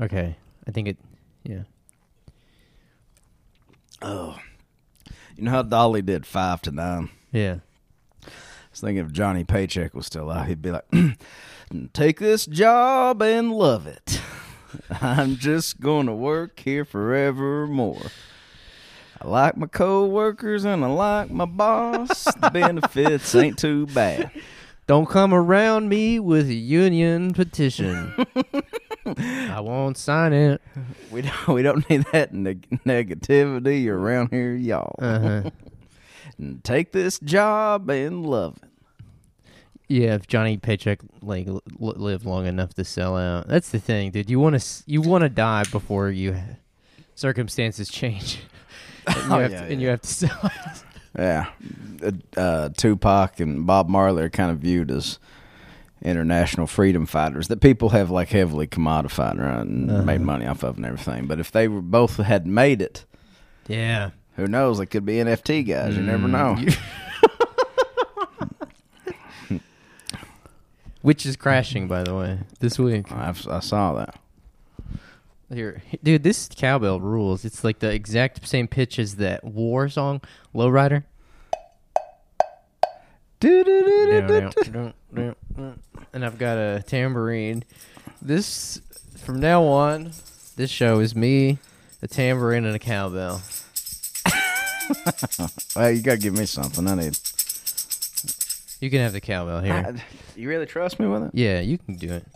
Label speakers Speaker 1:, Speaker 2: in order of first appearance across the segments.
Speaker 1: Okay, I think it. Yeah.
Speaker 2: Oh, you know how Dolly did five to nine.
Speaker 1: Yeah.
Speaker 2: I was thinking if Johnny Paycheck was still out, he'd be like, "Take this job and love it. I'm just going to work here forevermore. I like my coworkers and I like my boss. The benefits ain't too bad."
Speaker 1: Don't come around me with a union petition. I won't sign it.
Speaker 2: We don't we don't need that neg- negativity around here, y'all.
Speaker 1: Uh-huh.
Speaker 2: Take this job and love it.
Speaker 1: Yeah, if Johnny Paycheck like l- lived long enough to sell out, that's the thing, dude. You want to you want to die before you circumstances change, and you,
Speaker 2: Oh,
Speaker 1: have,
Speaker 2: yeah,
Speaker 1: to, and
Speaker 2: yeah.
Speaker 1: you have to sell out.
Speaker 2: Yeah, uh, uh, Tupac and Bob Marley are kind of viewed as international freedom fighters that people have like heavily commodified right, and
Speaker 1: Uh-huh.
Speaker 2: made money off of and everything. But if they were both had made it,
Speaker 1: Yeah,
Speaker 2: who knows? It could be NFT guys. You never
Speaker 1: Mm,
Speaker 2: know.
Speaker 1: Which is crashing, by the way, this week.
Speaker 2: I've, I saw that.
Speaker 1: Here, dude, this cowbell rules. It's like the exact same pitch as that war song, Lowrider. And I've got a tambourine. This, from now on, this show is me, a tambourine, and a cowbell.
Speaker 2: Well, you gotta give me something. I need.
Speaker 1: You can have the cowbell here.
Speaker 2: I- you really trust me with it?
Speaker 1: yeah, you can do it.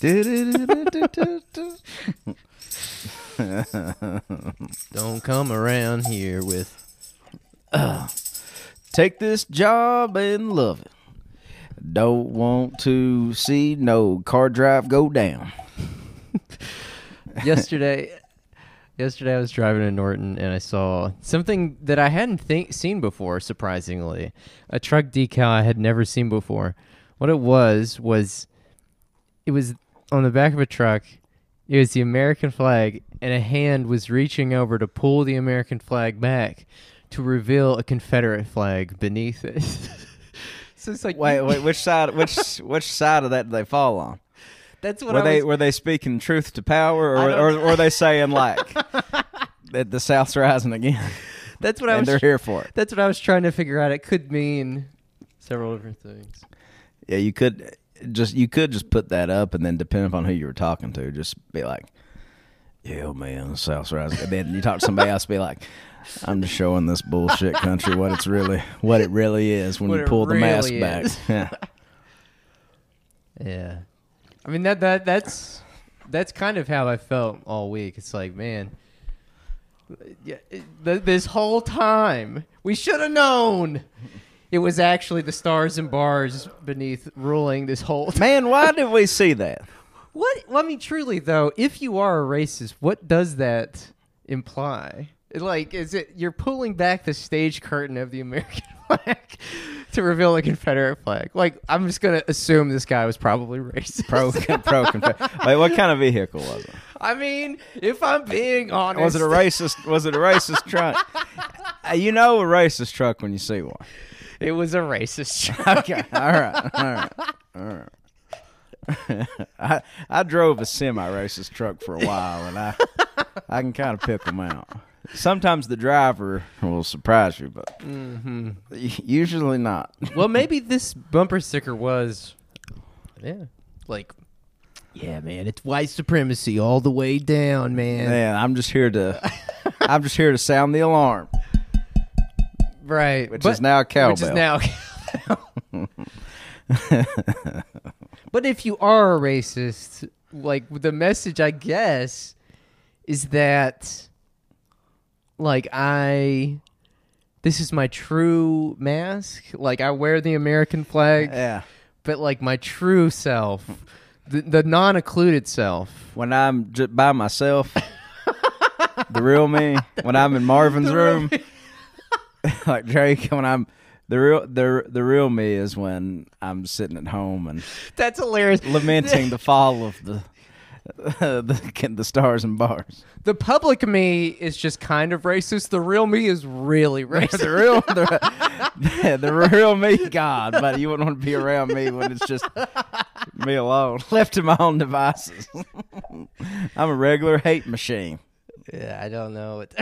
Speaker 1: Don't come around here with.
Speaker 2: Take this job and love it. Don't want to see no car drive go down.
Speaker 1: yesterday yesterday I was driving to Norton and I saw something that I hadn't seen before surprisingly a truck decal I had never seen before what it was was it was on the back of a truck it was the American flag and a hand was reaching over to pull the American flag back to reveal a Confederate flag beneath it so it's like
Speaker 2: Wait, wait, which side? Which which side of that did they fall on?
Speaker 1: that's what
Speaker 2: Were
Speaker 1: I
Speaker 2: they
Speaker 1: was,
Speaker 2: were they speaking truth to power, or or, or were they saying like that the South's rising again,
Speaker 1: that's what I
Speaker 2: and
Speaker 1: was
Speaker 2: they're here for it?
Speaker 1: That's what I was trying to figure out. It could mean several different things.
Speaker 2: Yeah, you could just you could just put that up, and then depending upon who you were talking to, just be like, "Yeah, man, the South's rising." And then you talk to somebody else, be like. I'm just showing this bullshit country what it's really what it really is when
Speaker 1: What
Speaker 2: you pull the mask
Speaker 1: really
Speaker 2: back. Yeah.
Speaker 1: Yeah, I mean that that that's that's kind of how I felt all week. It's like, man, yeah, th- this whole time we should have known it was actually the stars and bars beneath ruling this whole. Time.
Speaker 2: Man, why did we see that?
Speaker 1: What? I mean, truly though, if you are a racist, what does that imply? Like, is it you're pulling back the stage curtain of the American flag to reveal a Confederate flag? Like, I'm just gonna assume this guy was probably racist.
Speaker 2: Pro pro Confederate. Wait, what kind of vehicle was it?
Speaker 1: I mean, if I'm being honest,
Speaker 2: Was it a racist? Was it a racist truck? Uh, you know a racist truck when you see one.
Speaker 1: It was a racist. truck.
Speaker 2: Okay, all right, all right, all right. I I drove a semi-racist truck for a while, and I I can kind of pick them out. Sometimes the driver will surprise you, but
Speaker 1: hmm
Speaker 2: usually not.
Speaker 1: Well, maybe this bumper sticker was, yeah, like, yeah, man, it's white supremacy all the way down, man.
Speaker 2: Man, I'm just here to I'm just here to sound the alarm,
Speaker 1: Right,
Speaker 2: which
Speaker 1: but-
Speaker 2: is now cowbell.
Speaker 1: Which is now. but if you are a racist, like the message, I guess, is that, like, I, this is my true mask. Like, I wear the American flag,
Speaker 2: yeah.
Speaker 1: but like my true self, the, the non-occluded self.
Speaker 2: when I'm j- by myself, the real me. When I'm in Marvin's room, like Drake. When I'm the real the the real me is when I'm sitting at home and
Speaker 1: That's hilarious.
Speaker 2: lamenting the fall of the the, the stars and bars.
Speaker 1: The public me is just kind of racist. The real me is really racist.
Speaker 2: the real, the, the real me, God, but you wouldn't want to be around me when it's just me alone, left to my own devices. I'm a regular hate machine.
Speaker 1: yeah, I don't know. What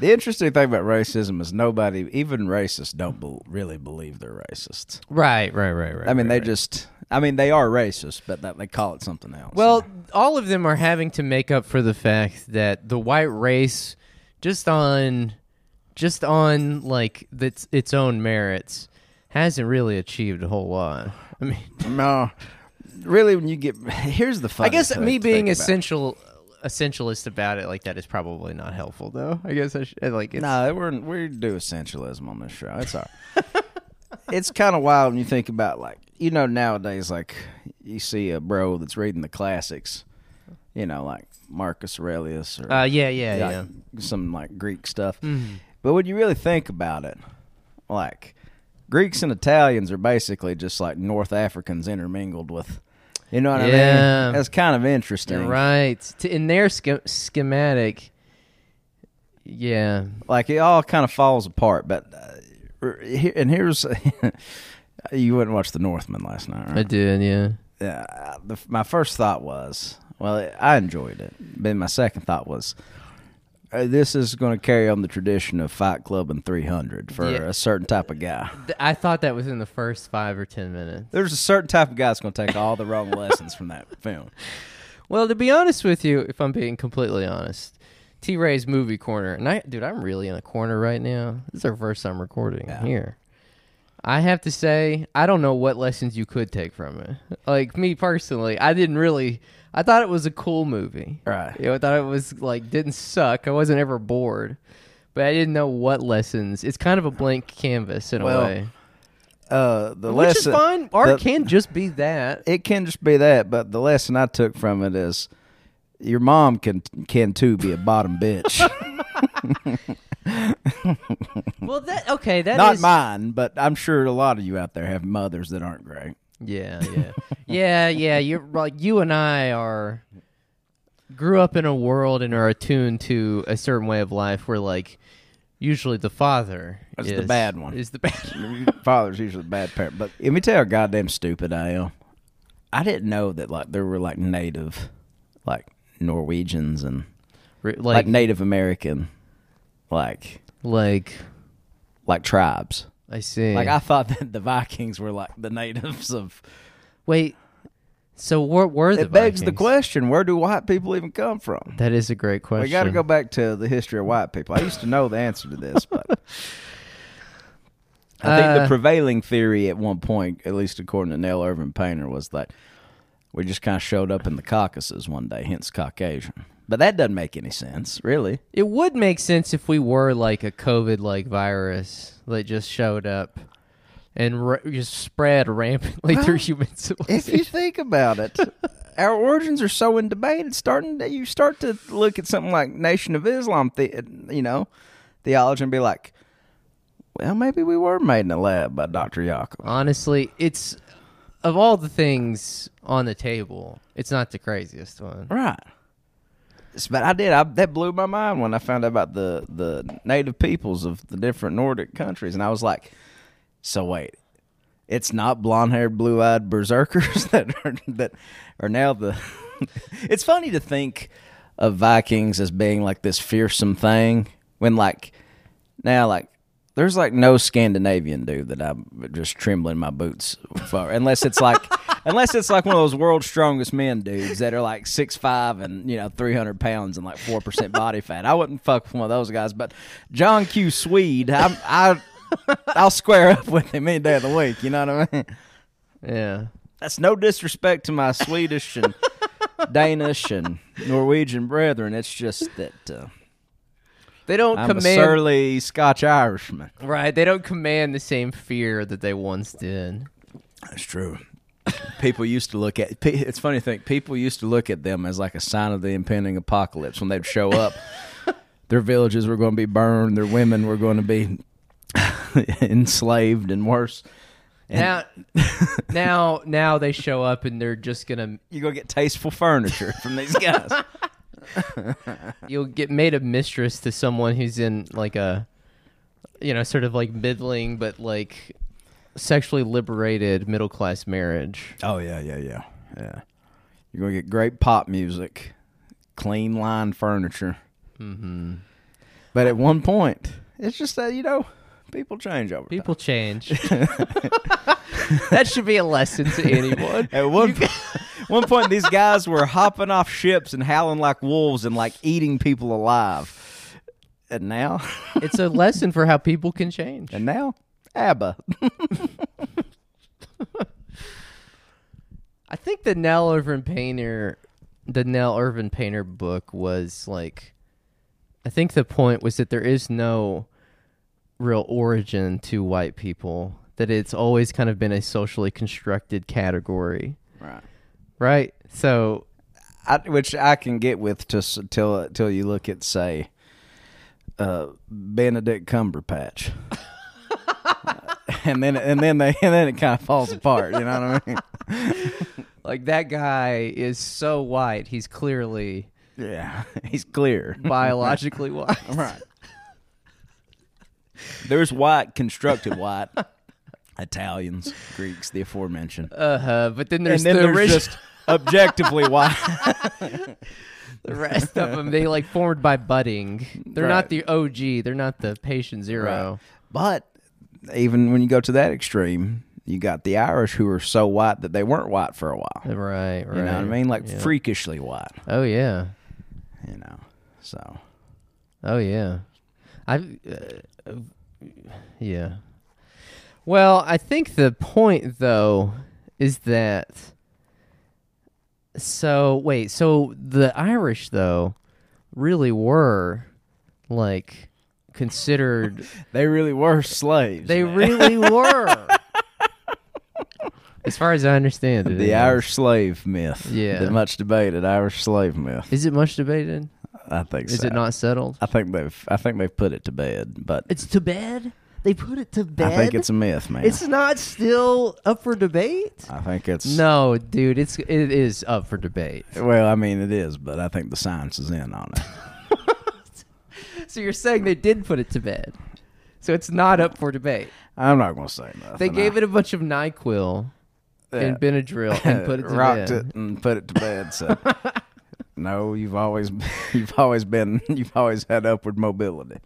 Speaker 2: The interesting thing about racism is nobody, even racists, don't be, really believe they're racists.
Speaker 1: right, right, right, right.
Speaker 2: I mean,
Speaker 1: right,
Speaker 2: they
Speaker 1: right.
Speaker 2: just, I mean, they are racist, but that, they call it something else.
Speaker 1: Well, all of them are having to make up for the fact that the white race, just on, just on like its its own merits, hasn't really achieved a whole lot. I mean,
Speaker 2: no, really, when you get here's the funny
Speaker 1: I guess me being essential essentialist about it like that is probably not helpful, though. I guess I should like it's,
Speaker 2: No, we're we do essentialism on this show. It's all it's kind of wild when you think about like you know nowadays like you see a bro that's reading the classics, you know like Marcus Aurelius or
Speaker 1: Uh, yeah, yeah, yeah.
Speaker 2: like, some like Greek stuff.
Speaker 1: Mhm.
Speaker 2: But when you really think about it, like Greeks and Italians are basically just like North Africans intermingled with, you know what I mean? That's kind of interesting.
Speaker 1: You're right. In their sch- schematic, yeah,
Speaker 2: like it all kind of falls apart. But uh, here, and here's you wouldn't watch The Northman last night, right?
Speaker 1: I did. Yeah.
Speaker 2: Yeah. My first thought was, well, I enjoyed it. But my second thought was, uh, this is going to carry on the tradition of Fight Club and 300 for
Speaker 1: Yeah.
Speaker 2: a certain type of guy.
Speaker 1: I thought that was in the first five or ten minutes.
Speaker 2: There's a certain type of guy that's going to take all the wrong lessons from that film.
Speaker 1: Well, to be honest with you, if I'm being completely honest, T Ray's movie corner, and I, dude, I'm really in a corner right now. This is our first time recording
Speaker 2: Yeah.
Speaker 1: here. I have to say, I don't know what lessons you could take from it. Like me personally, I didn't really. I thought it was a cool movie.
Speaker 2: Right.
Speaker 1: You know, I thought it was like didn't suck. I wasn't ever bored, but I didn't know what lessons. It's kind of a blank canvas in
Speaker 2: Well,
Speaker 1: a way,
Speaker 2: Uh, the
Speaker 1: which
Speaker 2: lesson,
Speaker 1: is fine. Art
Speaker 2: the-
Speaker 1: can just be that.
Speaker 2: It can just be that, but the lesson I took from it is your mom can can too be a bottom bitch.
Speaker 1: Well, that okay. That
Speaker 2: Not
Speaker 1: is-
Speaker 2: mine, but I'm sure a lot of you out there have mothers that aren't great.
Speaker 1: Yeah, yeah, yeah, yeah. You're like you and I are grew up in a world and are attuned to a certain way of life where, like, usually the father
Speaker 2: Is
Speaker 1: is
Speaker 2: the bad one.
Speaker 1: Is the bad.
Speaker 2: Father's usually a bad parent, but let me tell you how goddamn stupid I am. I didn't know that like there were like native, like Norwegians and
Speaker 1: like,
Speaker 2: like, Native American, like
Speaker 1: like
Speaker 2: like tribes.
Speaker 1: I see.
Speaker 2: Like I thought that the Vikings were like the natives of.
Speaker 1: wait. So what were the?
Speaker 2: It begs the question: Where do white people even come from?
Speaker 1: That is a great question.
Speaker 2: We got to go back to the history of white people. I used to know the answer to this, but I think the
Speaker 1: Uh,
Speaker 2: prevailing theory at one point, at least according to Nell Irvin Painter, was that we just kind of showed up in the Caucasus one day, hence Caucasian. But that doesn't make any sense, really.
Speaker 1: It would make sense if we were like a COVID-like virus that just showed up and ra- just spread rampantly
Speaker 2: Well,
Speaker 1: through human
Speaker 2: If you think about it, our origins are so in debate. It's starting. To, you start to look at something like Nation of Islam, the, you know, theology, and be like, well, maybe we were made in a lab by Doctor Yakub.
Speaker 1: Honestly, it's of all the things on the table, it's not the craziest one.
Speaker 2: Right. But I did. I, that blew my mind when I found out about the the native peoples of the different Nordic countries, and I was like, "So wait, it's not blonde-haired, blue-eyed berserkers that are that are now the." it's funny to think of Vikings as being like this fearsome thing when, like, now like. There's like no Scandinavian dude that I'm just trembling my boots for, unless it's like, unless it's like one of those world's strongest men dudes that are like six five and you know three hundred pounds and like four percent body fat. I wouldn't fuck with one of those guys. But John Q. Swede, I'm, I, I'll square up with him any day of the week. You know what I mean?
Speaker 1: Yeah.
Speaker 2: That's no disrespect to my Swedish and Danish and Norwegian brethren. It's just that uh,
Speaker 1: They don't
Speaker 2: I'm a surly Scotch Irishman.
Speaker 1: right. They don't command the same fear that they once did.
Speaker 2: That's true. People used to look at. It's funny to think people used to look at them as like a sign of the impending apocalypse when they'd show up. their villages were going to be burned. Their women were going to be enslaved and worse.
Speaker 1: Now, now, now they show up and they're just gonna.
Speaker 2: You go get tasteful furniture from these guys.
Speaker 1: You'll get made a mistress to someone who's in like a, you know, sort of like middling but like sexually liberated middle class marriage.
Speaker 2: oh yeah, yeah, yeah, yeah. You're gonna get great pop music, clean line furniture.
Speaker 1: Mm-hmm.
Speaker 2: But at one point, it's just that you know, people change over time.
Speaker 1: People change. that should be a lesson to anyone.
Speaker 2: At one one point, these guys were hopping off ships and howling like wolves and like eating people alive. And now,
Speaker 1: It's a lesson for how people can change.
Speaker 2: and now, ABBA.
Speaker 1: I think the Nell Irvin Painter, the Nell Irvin Painter book was like, I think the point was that there is no real origin to white people. That it's always kind of been a socially constructed category,
Speaker 2: Right.
Speaker 1: right? So
Speaker 2: I, which I can get with just till till you look at say uh, Benedict Cumberbatch, and then and then they and then it kind of falls apart. You know what I mean?
Speaker 1: like that guy is so white, he's clearly
Speaker 2: Yeah, he's clear.
Speaker 1: biologically white.
Speaker 2: right. There's white, constructed white. Italians, Greeks, the aforementioned.
Speaker 1: Uh huh. But then there's
Speaker 2: and then
Speaker 1: the
Speaker 2: there's just objectively white.
Speaker 1: the rest of them. They like formed by budding. They're
Speaker 2: Right.
Speaker 1: not the OG. They're not the patient zero.
Speaker 2: But even when you go to that extreme, you got the Irish who were so white that they weren't white for a while.
Speaker 1: Right. Right.
Speaker 2: You know what I mean? Like
Speaker 1: Yeah.
Speaker 2: freakishly white.
Speaker 1: Oh yeah.
Speaker 2: You know. So
Speaker 1: Oh yeah. I. Uh, yeah. Well, I think the point though is that. So wait, so the Irish though, really were, like, considered.
Speaker 2: they really were slaves.
Speaker 1: they
Speaker 2: man.
Speaker 1: really were. as far as I understand it,
Speaker 2: the
Speaker 1: is.
Speaker 2: Irish slave myth.
Speaker 1: Yeah.
Speaker 2: The much debated Irish slave myth.
Speaker 1: Is it much debated?
Speaker 2: I think so.
Speaker 1: Is
Speaker 2: so.
Speaker 1: it not settled?
Speaker 2: I think they've I think they've put it to bed, but
Speaker 1: It's to bed. They put it to bed.
Speaker 2: I think it's a myth, man.
Speaker 1: It's not still up for debate.
Speaker 2: I think it's
Speaker 1: No, dude, it's it is up for debate.
Speaker 2: Well, I mean it is, but I think the science is in on it.
Speaker 1: So you're saying they did put it to bed. So it's not up for debate.
Speaker 2: I'm not gonna say nothing.
Speaker 1: They gave it a bunch of Nyquil and Benadryl and put it to
Speaker 2: rocked
Speaker 1: bed.
Speaker 2: it and put it to bed. So no, you've always you've always been you've always had upward mobility.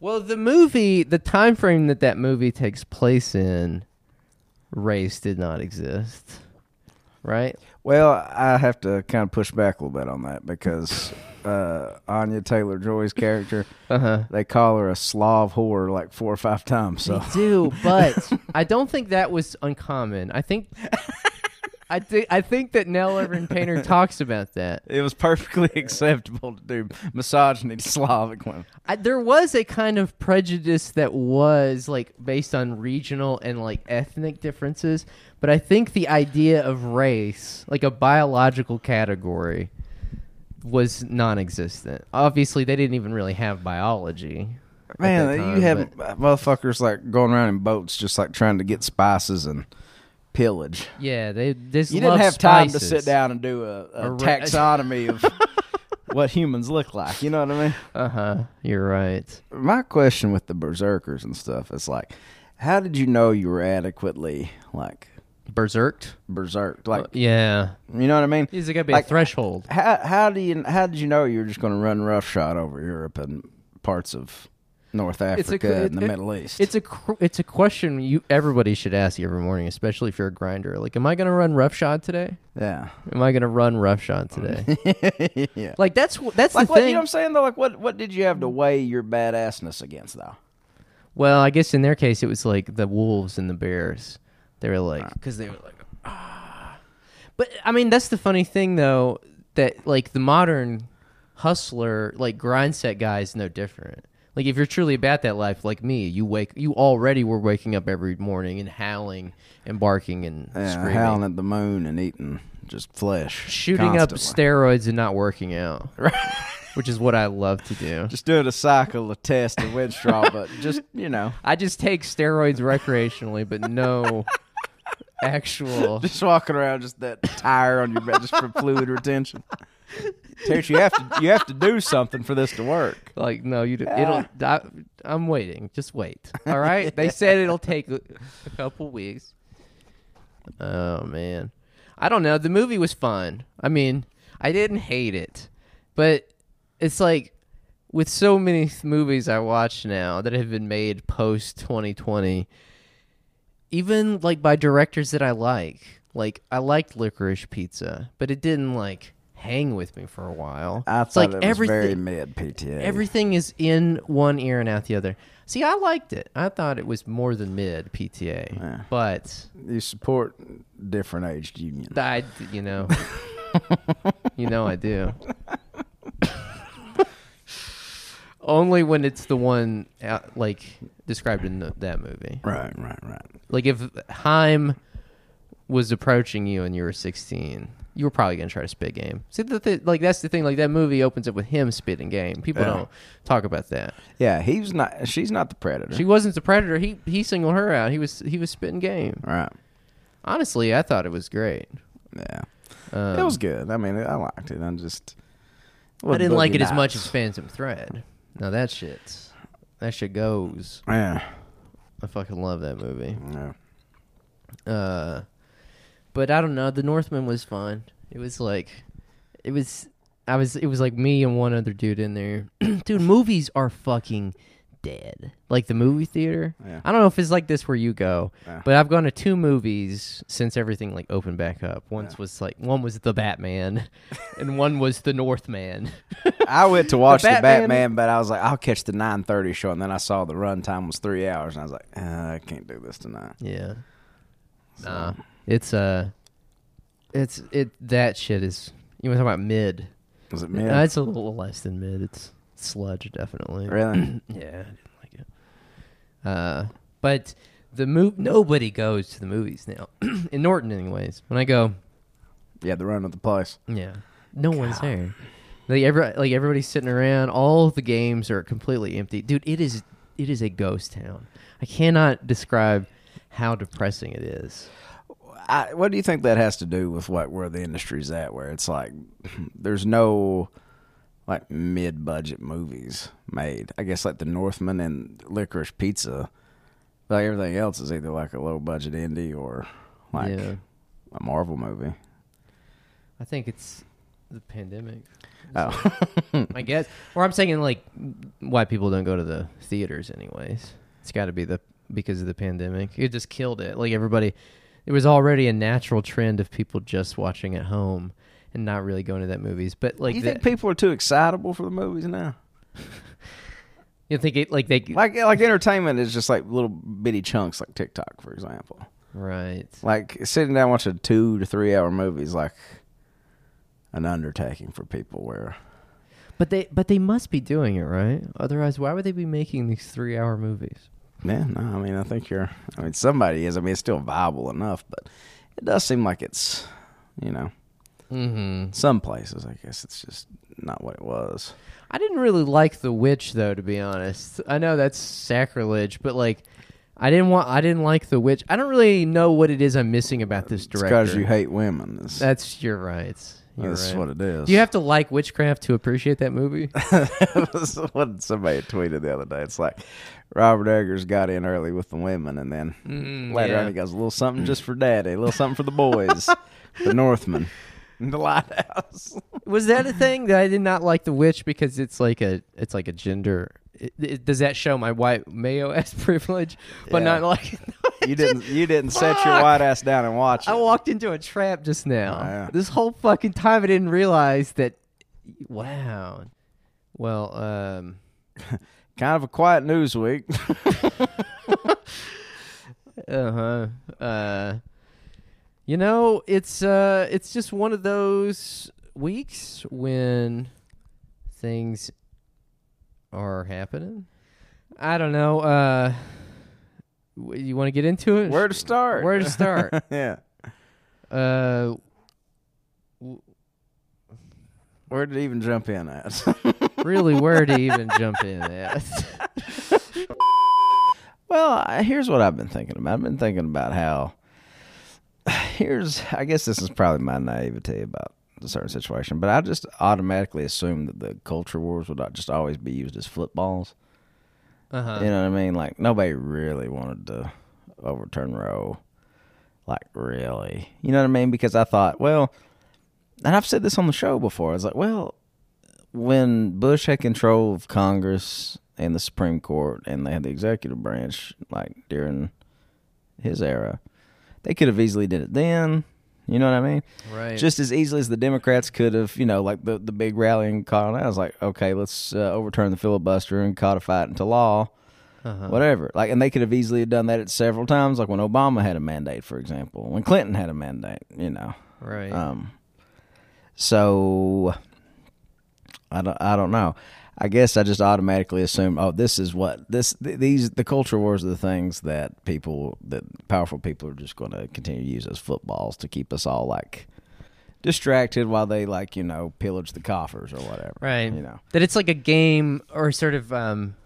Speaker 1: Well, the movie, the time frame that that movie takes place in, race did not exist, right?
Speaker 2: Well, I have to kind of push back a little bit on that because uh, Anya Taylor Joy's character,
Speaker 1: Uh huh.
Speaker 2: they call her a Slav whore like four or five times. So
Speaker 1: They do, but I don't think that was uncommon. I think, I think, I think that Nell Irvin Painter talks about that.
Speaker 2: it was perfectly acceptable to do misogyny to Slavic women.
Speaker 1: I, there was a kind of prejudice that was like based on regional and like ethnic differences, but I think the idea of race, like a biological category, was non-existent. Obviously, they didn't even really have biology.
Speaker 2: Man,
Speaker 1: that
Speaker 2: you have
Speaker 1: but-
Speaker 2: motherfuckers like going around in boats just like trying to get spices and pillage.
Speaker 1: yeah, they this
Speaker 2: You didn't have time to sit down and do a, a,
Speaker 1: A
Speaker 2: taxonomy of what humans look like. You know what I mean?
Speaker 1: Uh huh. You're right.
Speaker 2: My question with the berserkers and stuff is like, how did you know you were adequately like
Speaker 1: Berserked.
Speaker 2: berserked? Like,
Speaker 1: yeah,
Speaker 2: you know what I mean?
Speaker 1: there's got to be
Speaker 2: Like-
Speaker 1: a threshold.
Speaker 2: How how do you how did you know you were just going to run roughshod over Europe and parts of North
Speaker 1: It's a-
Speaker 2: Africa
Speaker 1: it-
Speaker 2: and the
Speaker 1: it-
Speaker 2: Middle East?
Speaker 1: It's a it's a question you everybody should ask every morning, especially if you're a grinder. Like, am I going to run roughshod today?
Speaker 2: yeah,
Speaker 1: Am I going to run roughshod today?
Speaker 2: yeah.
Speaker 1: like that's that's
Speaker 2: Like
Speaker 1: the
Speaker 2: what
Speaker 1: thing.
Speaker 2: you know what I'm saying though? Like what what did you have to weigh your badassness against though?
Speaker 1: well, I guess in their case it was like the wolves and the bears. They were like because they were like ah. But I mean that's the funny thing though that like the modern hustler like grind set guy is no different. Like if you're truly about that life, like me, you wake you already were waking up every morning and howling and barking and
Speaker 2: Yeah,
Speaker 1: screaming.
Speaker 2: howling at the moon and eating just flesh,
Speaker 1: shooting up steroids and not working out. which is what I love to do.
Speaker 2: Just doing a cycle of test and Winstrol, but just you know,
Speaker 1: I just take steroids recreationally, but no actual.
Speaker 2: just walking around just that tire on your back just for fluid retention. Terrence, you have to you have to do something for this to work.
Speaker 1: Like no, you. do- It'll. Ah. I, I'm waiting. Just wait. All right. They said it'll take a, a couple weeks. Oh man, I don't know. The movie was fun. I mean, I didn't hate it, but it's like with so many th- movies I watch now that have been made post 2020, even like by directors that I like. Like I liked Licorice Pizza, but it didn't like hang with me for a while.
Speaker 2: I
Speaker 1: it's
Speaker 2: thought
Speaker 1: like
Speaker 2: it was
Speaker 1: everything
Speaker 2: very mid PTA.
Speaker 1: everything is in one ear and out the other. See, I liked it. I thought it was more than mid PTA,
Speaker 2: Yeah.
Speaker 1: but
Speaker 2: you support different aged union.
Speaker 1: I, you know, you know, I do. Only when it's the one uh, like described in the, that movie.
Speaker 2: Right, right, right.
Speaker 1: Like if Haim was approaching you and you were 16, you were probably gonna try to spit game. See, the th- like that's the thing. Like that movie opens up with him spitting game. People
Speaker 2: Yeah.
Speaker 1: don't talk about that.
Speaker 2: Yeah, he's not. She's not the predator.
Speaker 1: She wasn't the predator. He he singled her out. He was he was spitting game.
Speaker 2: right.
Speaker 1: Honestly, I thought it was great.
Speaker 2: Yeah,
Speaker 1: Um,
Speaker 2: it was good. I mean, I liked it. I'm just
Speaker 1: I didn't like it as much
Speaker 2: as
Speaker 1: Phantom Thread. Now that shit, that shit goes.
Speaker 2: Yeah,
Speaker 1: I fucking love that movie.
Speaker 2: yeah.
Speaker 1: Uh, but I don't know. The Northman was fun. It was like, it was. I was. It was like me and one other dude in there. dude, movies are fucking dead. Like the movie theater.
Speaker 2: Yeah.
Speaker 1: I don't know if it's like this where you go,
Speaker 2: Yeah.
Speaker 1: but I've gone to two movies since everything like opened back up. Once
Speaker 2: Yeah.
Speaker 1: was like one was the Batman, and one was the Northman.
Speaker 2: I went to watch the
Speaker 1: Batman-
Speaker 2: Batman, but I was like, I'll catch the nine thirty show, and then I saw the run time was three hours, and I was like, uh, I can't do this tonight.
Speaker 1: Yeah.
Speaker 2: So,
Speaker 1: Nah. It's uh it's it that shit is you want to talk about mid.
Speaker 2: Was it mid?
Speaker 1: it's a little less than mid. It's sludge definitely.
Speaker 2: really?
Speaker 1: Yeah, I didn't like it. Uh but the move nobody goes to the movies now. In Norton anyways. When I go,
Speaker 2: yeah, the run of the place.
Speaker 1: yeah. No one's there. Like every like everybody's sitting around, all the games are completely empty. Dude, it is it is a ghost town. I cannot describe how depressing it is.
Speaker 2: I, what do you think that has to do with what where the industry's at? Where it's like there's no like mid budget movies made. I guess like the Northman and Licorice Pizza. But like everything else is either like a low budget indie or like
Speaker 1: yeah.
Speaker 2: a Marvel movie.
Speaker 1: I think it's the pandemic.
Speaker 2: Oh,
Speaker 1: I guess. Or I'm saying like why people don't go to the theaters anyways. It's got to be the because of the pandemic. It just killed it. Like everybody it was already a natural trend of people just watching at home and not really going to that movies. But like
Speaker 2: you
Speaker 1: the-
Speaker 2: think people are too excitable for the movies now?
Speaker 1: you think it like they
Speaker 2: Like like entertainment is just like little bitty chunks, like TikTok, for example.
Speaker 1: right.
Speaker 2: Like sitting down watching two to three hour movies, like an undertaking for people. Where
Speaker 1: But they but they must be doing it, right? Otherwise why would they be making these 3-hour movies?
Speaker 2: Yeah, no, I mean, I think you're. I mean, somebody is. I mean, it's still viable enough, but it does seem like it's, you know,
Speaker 1: Mhm.
Speaker 2: some places. I guess it's just not what it was.
Speaker 1: I didn't really like The Witch though, to be honest. I know that's sacrilege, but like I didn't want I didn't like The Witch. I don't really know what it is I'm missing about this director.
Speaker 2: because you hate women. It's,
Speaker 1: That's you're right.
Speaker 2: That's
Speaker 1: right.
Speaker 2: what it is.
Speaker 1: Do you have to like witchcraft to appreciate that movie?
Speaker 2: What somebody tweeted the other day. It's like Robert Eggers got in early with the women, and then
Speaker 1: Mm,
Speaker 2: later
Speaker 1: yeah.
Speaker 2: on he goes a little something just for daddy, a little something for the boys, the Northman, the Lighthouse.
Speaker 1: Was that a thing that I did not like The Witch because it's like a it's like a gender? It, it- does that show my white Mayo ass privilege, but
Speaker 2: Yeah.
Speaker 1: not like?
Speaker 2: You didn't. You didn't set your white ass down and watch it.
Speaker 1: I walked into a trap just now.
Speaker 2: Oh, yeah.
Speaker 1: This whole fucking time I didn't realize that. Wow. Well, um,
Speaker 2: kind of a quiet news week.
Speaker 1: uh-huh. Uh You know, it's uh it's just one of those weeks when things are happening. I don't know. Uh w- you want to get into it?
Speaker 2: Where to start?
Speaker 1: Where to start?
Speaker 2: yeah.
Speaker 1: uh
Speaker 2: Where to even jump in at?
Speaker 1: really, where to even jump in at?
Speaker 2: Well, I- here's what I've been thinking about. I've been thinking about how here's I guess this is probably my naivety about a certain situation, but I just automatically assumed that the culture wars would not just always be used as footballs.
Speaker 1: Uh-huh.
Speaker 2: You know what I mean? Like nobody really wanted to overturn Roe. Like really. You know what I mean? Because I thought, well, and I've said this on the show before. I was like, well, when Bush had control of Congress and the Supreme Court and they had the executive branch, like during his era, they could have easily did it then. You know what I mean?
Speaker 1: Right.
Speaker 2: Just as easily as the Democrats could have, you know, like the the big rallying call. I was like, okay, let's uh, overturn the filibuster and codify it into law,
Speaker 1: uh-huh.
Speaker 2: whatever. Like, and they could have easily done that at several times, like when Obama had a mandate, for example, when Clinton had a mandate. You know,
Speaker 1: Right.
Speaker 2: um, so I don't, I don't know. I guess I just automatically assume, oh, this is what this th- these the culture wars are the things that people that powerful people are just going to continue to use as footballs to keep us all like distracted while they like you know pillage the coffers or whatever.
Speaker 1: Right.
Speaker 2: You know.
Speaker 1: that it's like a game or sort of um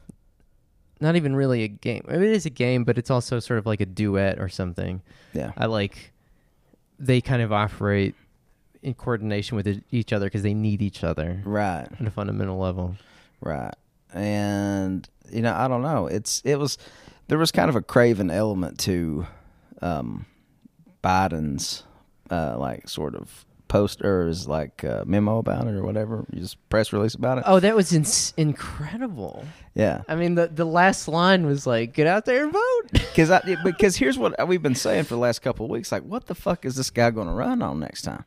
Speaker 1: not even really a game. I mean, it is a game, but it's also sort of like a duet or something.
Speaker 2: Yeah.
Speaker 1: I like they kind of operate in coordination with each other because they need each other
Speaker 2: Right.
Speaker 1: on a fundamental level.
Speaker 2: Right. And you know, I don't know. It's it was there was kind of a craven element to um Biden's uh like sort of post or his like uh, memo about it or whatever, you just press release about it.
Speaker 1: Oh, that was ins- incredible.
Speaker 2: Yeah.
Speaker 1: I mean, the the last line was like, "Get out there and vote."
Speaker 2: I because here's what we've been saying for the last couple of weeks like what the fuck is this guy going to run on next time?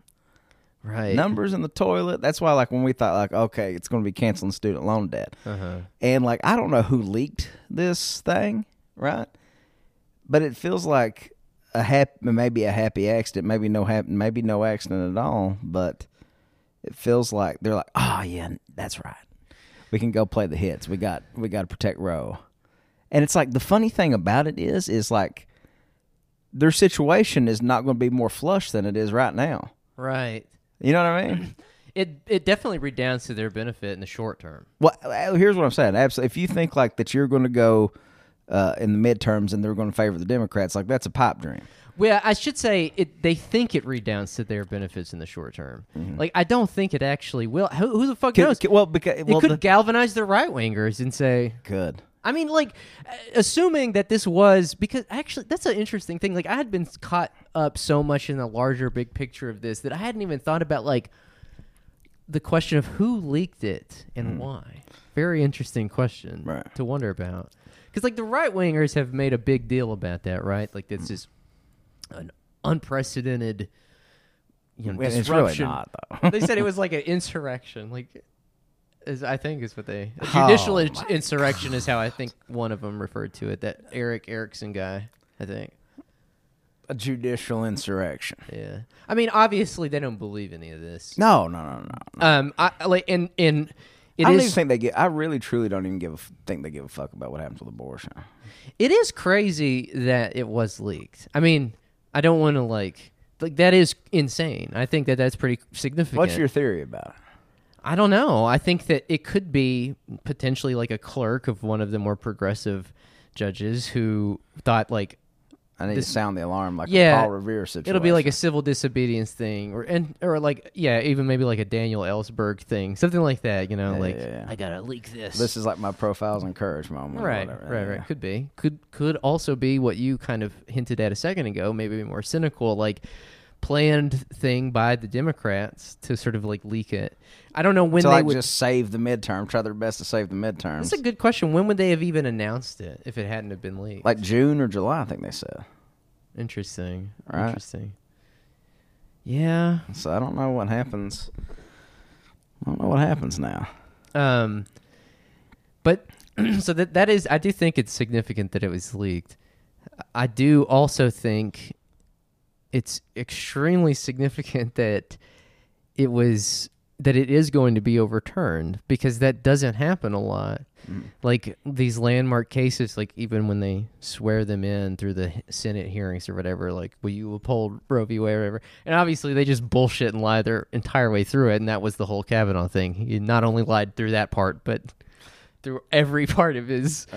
Speaker 1: Right.
Speaker 2: Numbers in the toilet. That's why like when we thought like okay, it's going to be canceling student loan debt.
Speaker 1: Uh-huh.
Speaker 2: And like I don't know who leaked this thing, right? But it feels like a happy, maybe a happy accident, maybe no hap- maybe no accident at all. But it feels like they're like, oh yeah, that's right. We can go play the hits. We got we got to protect Roe. And it's like the funny thing about it is, is like their situation is not going to be more flush than it is right now.
Speaker 1: Right.
Speaker 2: You know what I mean?
Speaker 1: It it definitely redounds to their benefit in the short term.
Speaker 2: Well, uh, here's what I'm saying. Absolutely, if you think like that, you're going to go uh, in the midterms and they're going to favor the Democrats. Like that's a pipe dream.
Speaker 1: Well, I should say it. They think it redounds to their benefits in the short term. Like I don't think it actually will. Who, who the fuck knows?
Speaker 2: well, because
Speaker 1: it
Speaker 2: well,
Speaker 1: could
Speaker 2: the-
Speaker 1: galvanize the right wingers and say,
Speaker 2: good.
Speaker 1: I mean, like, assuming that this was because actually that's an interesting thing. Like, I had been caught up so much in the larger big picture of this that I hadn't even thought about like the question of who leaked it and hmm. why. Very interesting question
Speaker 2: Right.
Speaker 1: to wonder about. Because like the right wingers have made a big deal about that, right? Like this hmm. is an unprecedented, you know,
Speaker 2: Well, it's really
Speaker 1: disruption.
Speaker 2: not though.
Speaker 1: they said it was like an insurrection. Like, is I think is what they judicial
Speaker 2: Oh,
Speaker 1: in-
Speaker 2: my
Speaker 1: insurrection is how I think one of them referred to it. That Erick Erickson guy, I think.
Speaker 2: a judicial insurrection.
Speaker 1: Yeah, I mean, obviously they don't believe any of this.
Speaker 2: No, no, no, no. no.
Speaker 1: Um, I like and it
Speaker 2: I don't
Speaker 1: is-
Speaker 2: even think they get. I really, truly don't even give a think they give a fuck about what happens with abortion.
Speaker 1: it is crazy that it was leaked. I mean, I don't want to like like that is insane. I think that that's pretty significant.
Speaker 2: What's your theory about it?
Speaker 1: I don't know. I think that it could be potentially like a clerk of one of the more progressive judges who thought like
Speaker 2: I need
Speaker 1: This-
Speaker 2: to sound the alarm like
Speaker 1: Yeah,
Speaker 2: a Paul Revere situation.
Speaker 1: it'll be like a civil disobedience thing or and or like yeah, even maybe like a Daniel Ellsberg thing. Something like that, you know,
Speaker 2: Yeah,
Speaker 1: like
Speaker 2: yeah, yeah.
Speaker 1: I got to leak this.
Speaker 2: This is like my profiles and courage moment. or
Speaker 1: right,
Speaker 2: whatever.
Speaker 1: right, right. Could be. Could could also be what you kind of hinted at a second ago, maybe more cynical like planned thing by the Democrats to sort of like leak it. I don't know when they
Speaker 2: like
Speaker 1: would
Speaker 2: just save the midterm, try their best to save the midterm.
Speaker 1: That's a good question. When would they have even announced it if it hadn't have been leaked?
Speaker 2: like June or July, I think they said.
Speaker 1: interesting.
Speaker 2: Right.
Speaker 1: Interesting. Yeah.
Speaker 2: So I don't know what happens. I don't know what happens now.
Speaker 1: Um but so that that is I do think it's significant that it was leaked. I do also think it's extremely significant that it was that it is going to be overturned because that doesn't happen a lot. Like these landmark cases, like even when they swear them in through the Senate hearings or whatever, like will you uphold Roe v. Wade or whatever? And obviously they just bullshit and lie their entire way through it, and that was the whole Kavanaugh thing. He not only lied through that part, but through every part of his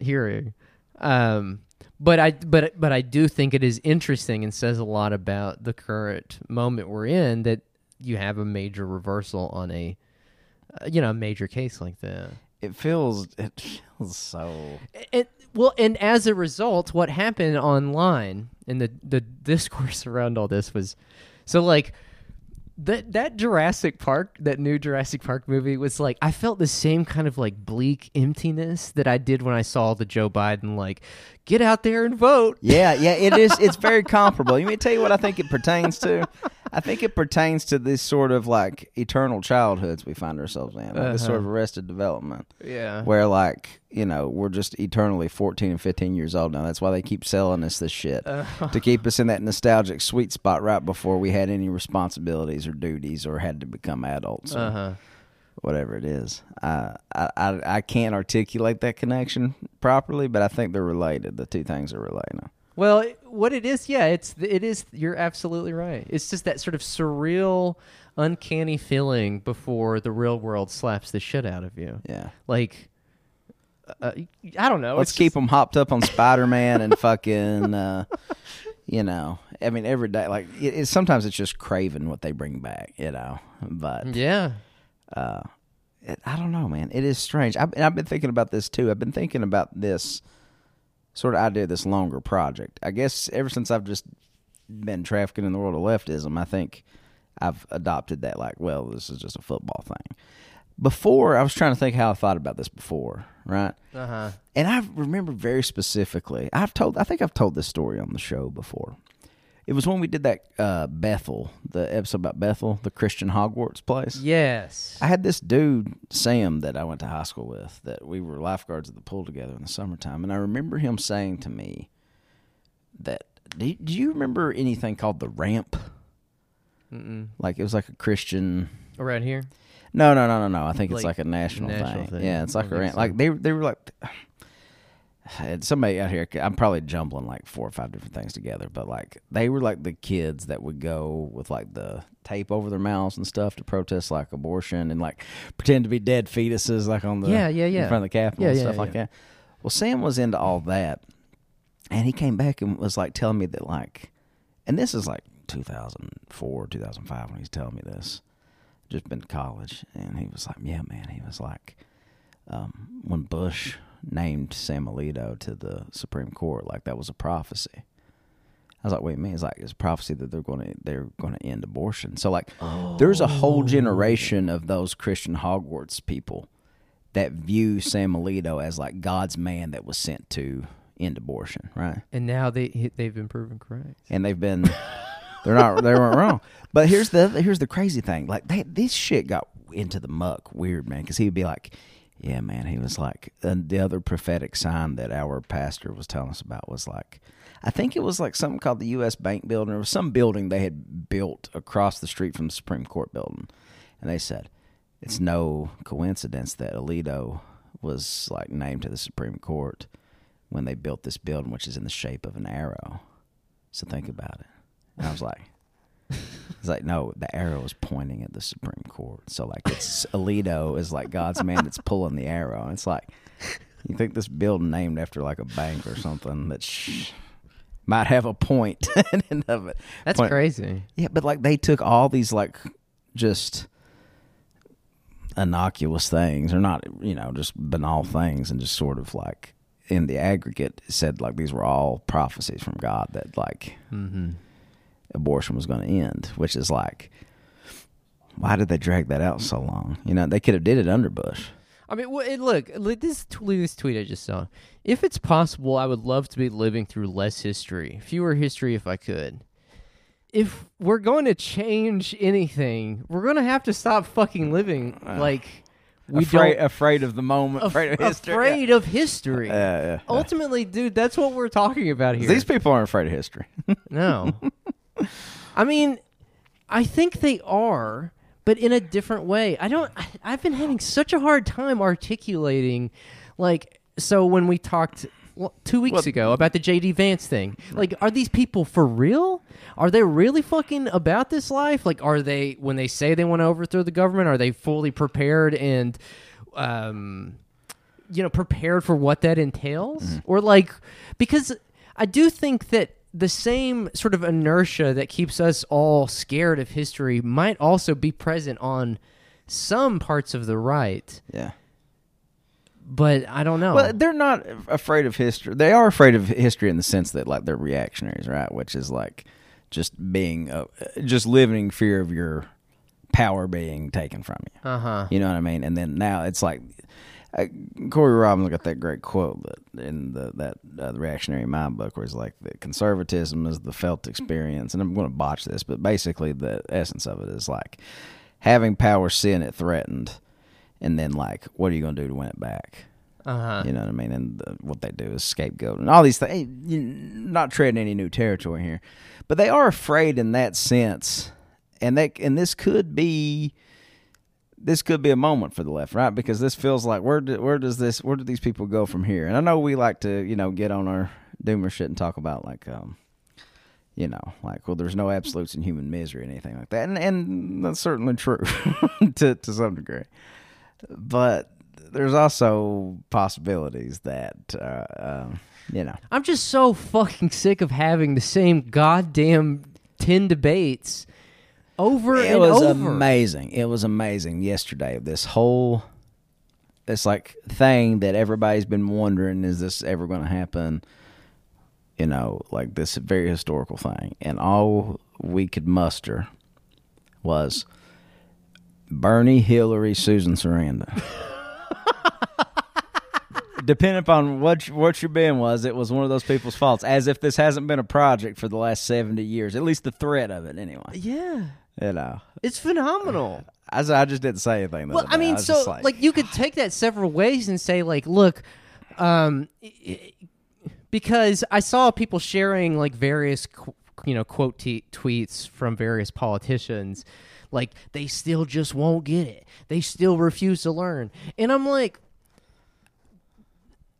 Speaker 1: hearing. Um, but I but but I do think it is interesting and says a lot about the current moment we're in that you have a major reversal on a uh, you know a major case like that.
Speaker 2: It feels it feels so
Speaker 1: And well, and as a result, what happened online and the the discourse around all this was so like that that Jurassic Park, that new Jurassic Park movie was like I felt the same kind of like bleak emptiness that I did when I saw the Joe Biden like get out there and vote.
Speaker 2: Yeah, yeah, it is. It's very comparable. You may tell you what I think it pertains to. I think it pertains to this sort of like eternal childhoods we find ourselves in, like this sort of arrested development,
Speaker 1: Yeah.
Speaker 2: where like you know we're just eternally fourteen and fifteen years old now. That's why they keep selling us this shit to keep us in that nostalgic sweet spot right before we had any responsibilities or duties or had to become adults.
Speaker 1: Uh huh.
Speaker 2: Whatever it is, uh, I, I I can't articulate that connection properly, but I think they're related. The two things are related.
Speaker 1: Well, what it is, yeah, it's it is. You're absolutely right. It's just that sort of surreal, uncanny feeling before the real world slaps the shit out of you.
Speaker 2: Yeah.
Speaker 1: Like, uh, I don't know.
Speaker 2: Let's keep
Speaker 1: just-
Speaker 2: them hopped up on Spider Man and fucking, uh, you know. I mean, every day, like it, it, sometimes it's just craving what they bring back, you know. But
Speaker 1: Yeah.
Speaker 2: uh, it, I don't know, man. It is strange. I've, and I've been thinking about this too. I've been thinking about this sort of idea, of this longer project. I guess ever since I've just been trafficking in the world of leftism, I think I've adopted that. Like, well, this is just a football thing. Before, I was trying to think how I thought about this before, right?
Speaker 1: Uh huh.
Speaker 2: And I remember very specifically. I've told. I think I've told this story on the show before. It was when we did that uh, Bethel, the episode about Bethel, the Christian Hogwarts place.
Speaker 1: Yes.
Speaker 2: I had this dude Sam that I went to high school with. That we were lifeguards at the pool together in the summertime, and I remember him saying to me that. Do you, do you remember anything called the ramp?
Speaker 1: Mm-mm.
Speaker 2: Like it was like a Christian.
Speaker 1: Around here.
Speaker 2: No, no, no, no, no. I think it's
Speaker 1: Like,
Speaker 2: like a national,
Speaker 1: national
Speaker 2: thing.
Speaker 1: thing.
Speaker 2: Yeah, it's like a ramp.
Speaker 1: so.
Speaker 2: Like they they were like somebody out here. I'm probably jumbling like four or five different things together, but like they were like the kids that would go with like the tape over their mouths and stuff to protest like abortion and like pretend to be dead fetuses like on the
Speaker 1: Yeah, yeah, yeah.
Speaker 2: in front of the Capitol
Speaker 1: Yeah,
Speaker 2: and
Speaker 1: yeah,
Speaker 2: stuff like that. Well, Sam was into all that, and he came back and was like telling me that like, and this is like 2004, 2005 when he's telling me this. Just been to college, and he was like, "Yeah, man." He was like, um, when Bush named Sam Alito to the Supreme Court, like that was a prophecy. I was like, "Wait a minute!" It's like it's a prophecy that they're going to they're going to end abortion. So like, there's a whole oh. generation of those Christian Hogwarts people that view Sam Alito as like God's man that was sent to end abortion, right?
Speaker 1: And now they they've been proven correct.
Speaker 2: and they've been they're not they weren't wrong. But here's the here's the crazy thing. Like they, this shit got into the muck weird, man, cuz he would be like, "Yeah, man, he was like and the other prophetic sign that our pastor was telling us about was like I think it was like something called the US Bank building or some building they had built across the street from the Supreme Court building. And they said, "It's no coincidence that Alito was like named to the Supreme Court when they built this building which is in the shape of an arrow." So think about it. And I was like, it's like, no, the arrow is pointing at the Supreme Court. So like it's Alito is like God's man that's pulling the arrow. And it's like, you think this building named after like a bank or something that sh- might have a point in the end of it.
Speaker 1: That's
Speaker 2: Point-
Speaker 1: crazy.
Speaker 2: Yeah, but like they took all these like just innocuous things or not, you know, just banal things and just sort of like in the aggregate said like these were all prophecies from God that like
Speaker 1: Mm-hmm.
Speaker 2: Abortion was going to end, which is like, why did they drag that out so long? You know, they could have did it under Bush.
Speaker 1: I mean, well, look, this this tweet I just saw. If it's possible, I would love to be living through less history, fewer history if I could. If we're going to change anything, we're going to have to stop fucking living uh, like we
Speaker 2: afraid,
Speaker 1: don't.
Speaker 2: afraid of the moment,
Speaker 1: af-
Speaker 2: afraid of history.
Speaker 1: afraid of history.
Speaker 2: Yeah, yeah, yeah.
Speaker 1: Ultimately, dude, that's what we're talking about here.
Speaker 2: These people aren't afraid of history.
Speaker 1: No. I mean, I think they are, but in a different way. I don't. I, I've been having such a hard time articulating, like, so when we talked well, two weeks
Speaker 2: Well-
Speaker 1: ago about the JD Vance thing, like, are these people for real? Are they really fucking about this life? Like, are they when they say they want to overthrow the government? Are they fully prepared and, um, you know, prepared for what that entails? Or like, because I do think that the same sort of inertia that keeps us all scared of history might also be present on some parts of the right.
Speaker 2: Yeah.
Speaker 1: But I don't know.
Speaker 2: Well, they're not afraid of history. They are afraid of history in the sense that like they're reactionaries, right? Which is like just being, uh, just living in fear of your power being taken from you.
Speaker 1: uh huh.
Speaker 2: You know what I mean? And then now it's like Corey Robin's got that great quote that in the that uh, the reactionary mind book where he's like that conservatism is the felt experience, and I'm going to botch this, but basically the essence of it is like having power, seeing it threatened, and then like what are you going to do to win it back?
Speaker 1: Uh huh.
Speaker 2: You know what I mean? And the, what they do is scapegoat and all these things. You not treading any new territory here, but they are afraid in that sense, and that and this could be this could be a moment for the left, right? Because this feels like where do, where does this where do these people go from here? And I know we like to you know get on our doomer shit and talk about like um you know like well there's no absolutes in human misery or anything like that, and and that's certainly true to to some degree, but there's also possibilities that uh, um, you know
Speaker 1: I'm just so fucking sick of having the same goddamn 10 debates over and over
Speaker 2: it
Speaker 1: and
Speaker 2: was
Speaker 1: over.
Speaker 2: amazing. It was amazing yesterday. This whole this like thing that everybody's been wondering is this ever going to happen? You know, like this very historical thing, and all we could muster was Bernie, Hillary, Susan Sarandon. Depending upon what what your bin was, it was one of those people's faults. As if this hasn't been a project for the last seventy years, at least the threat of it, anyway.
Speaker 1: yeah.
Speaker 2: You know,
Speaker 1: It's phenomenal.
Speaker 2: I, I just didn't say anything.
Speaker 1: Well, I mean,
Speaker 2: was
Speaker 1: so
Speaker 2: just
Speaker 1: like, you could take that several ways and say like, look, um, i- i- because I saw people sharing like various, qu- you know, quote t- tweets from various politicians, like they still just won't get it. They still refuse to learn, and I'm like,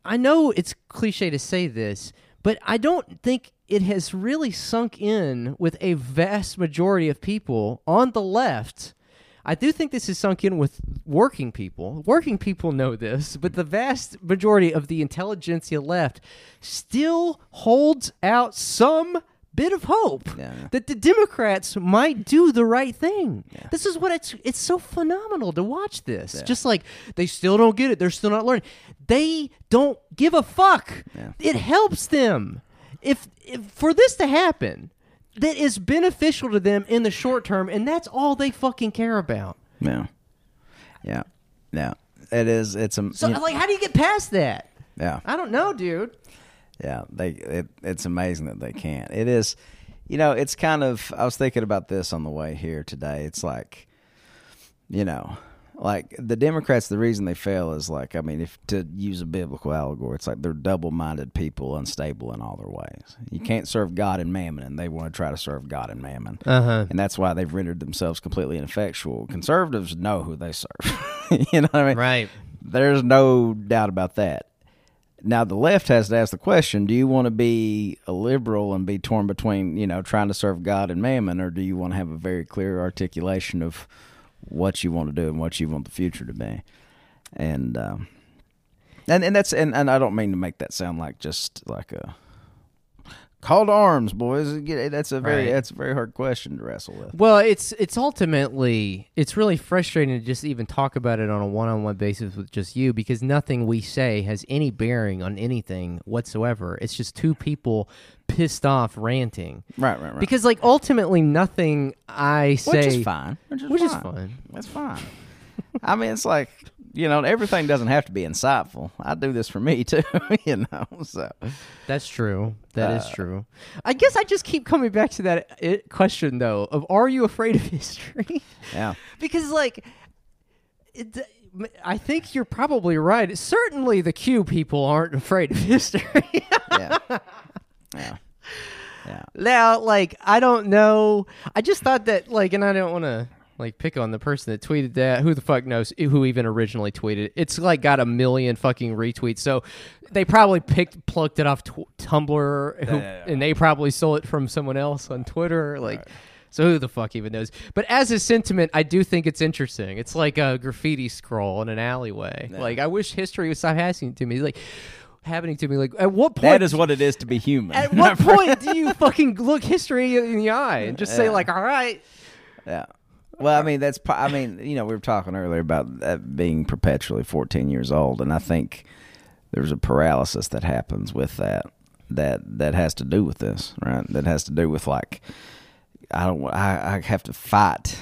Speaker 1: I know it's cliche to say this, but I don't think it has really sunk in with a vast majority of people on the left. I do think this is sunk in with working people. Working people know this, but the vast majority of the intelligentsia left still holds out some bit of hope
Speaker 2: Yeah.
Speaker 1: that the Democrats might do the right thing. This is what it's it's so phenomenal to watch this. Just like they still don't get it, they're still not learning. They don't give a fuck.
Speaker 2: Yeah.
Speaker 1: It helps them. If, if for this to happen, that is beneficial to them in the short term and that's all they fucking care about.
Speaker 2: yeah, yeah, yeah. It is. It's a
Speaker 1: So
Speaker 2: you know,
Speaker 1: like how do you get past that?
Speaker 2: yeah,
Speaker 1: I don't know, dude.
Speaker 2: yeah. They it, it's amazing that they can't. It is. You know, it's kind of. I was thinking about this on the way here today. It's like, you know, like the Democrats. The reason they fail is like, I mean, if to use a biblical allegory, it's like they're double-minded people, unstable in all their ways. You can't serve God and mammon, and they want to try to serve God and mammon.
Speaker 1: Uh-huh.
Speaker 2: and that's why they've rendered themselves completely ineffectual. Conservatives know who they serve. you know what I mean?
Speaker 1: Right.
Speaker 2: There's no doubt about that. Now the left has to ask the question: Do you want to be a liberal and be torn between, you know, trying to serve God and mammon, or do you want to have a very clear articulation of what you want to do and what you want the future to be? And um, and and that's and, and I don't mean to make that sound like just like a call to arms, boys. That's a very
Speaker 1: Right.
Speaker 2: that's a very hard question to wrestle with.
Speaker 1: Well, it's it's ultimately it's really frustrating to just even talk about it on a one-on-one basis with just you because nothing we say has any bearing on anything whatsoever. It's just two people pissed off ranting.
Speaker 2: Right, right, right.
Speaker 1: Because like ultimately nothing I say
Speaker 2: which is fine. Which is
Speaker 1: which is
Speaker 2: fine.
Speaker 1: fine.
Speaker 2: That's fine. I mean, it's like you know, everything doesn't have to be insightful. I do this for me too, you know. So
Speaker 1: That's true. That is
Speaker 2: Uh,
Speaker 1: true. I guess I just keep coming back to that uh, question though of are you afraid of history?
Speaker 2: yeah,
Speaker 1: because like it, I think you're probably right. Certainly the Q people aren't afraid of history.
Speaker 2: yeah, yeah, yeah.
Speaker 1: now, like I don't know. I just thought that like, and I don't want to Like pick on the person that tweeted that. Who the fuck knows who even originally tweeted? it? It's like got a million fucking retweets. So they probably picked plucked it off tw- Tumblr, who,
Speaker 2: Yeah,
Speaker 1: and they probably stole it from someone else on Twitter. Like, so who the fuck even knows? But as a sentiment, I do think it's interesting. It's like a graffiti scroll in an alleyway.
Speaker 2: Yeah.
Speaker 1: Like I wish history would stop happening to me. Like happening to me. Like at what point?
Speaker 2: That is what it is to be human.
Speaker 1: At what point do you fucking look history in the eye and just say like, all right,
Speaker 2: Yeah. Well, I mean, that's. I mean, you know, we were talking earlier about that being perpetually 14 years old, and I think there's a paralysis that happens with that. That that has to do with this, right? That has to do with like, I don't. I I have to fight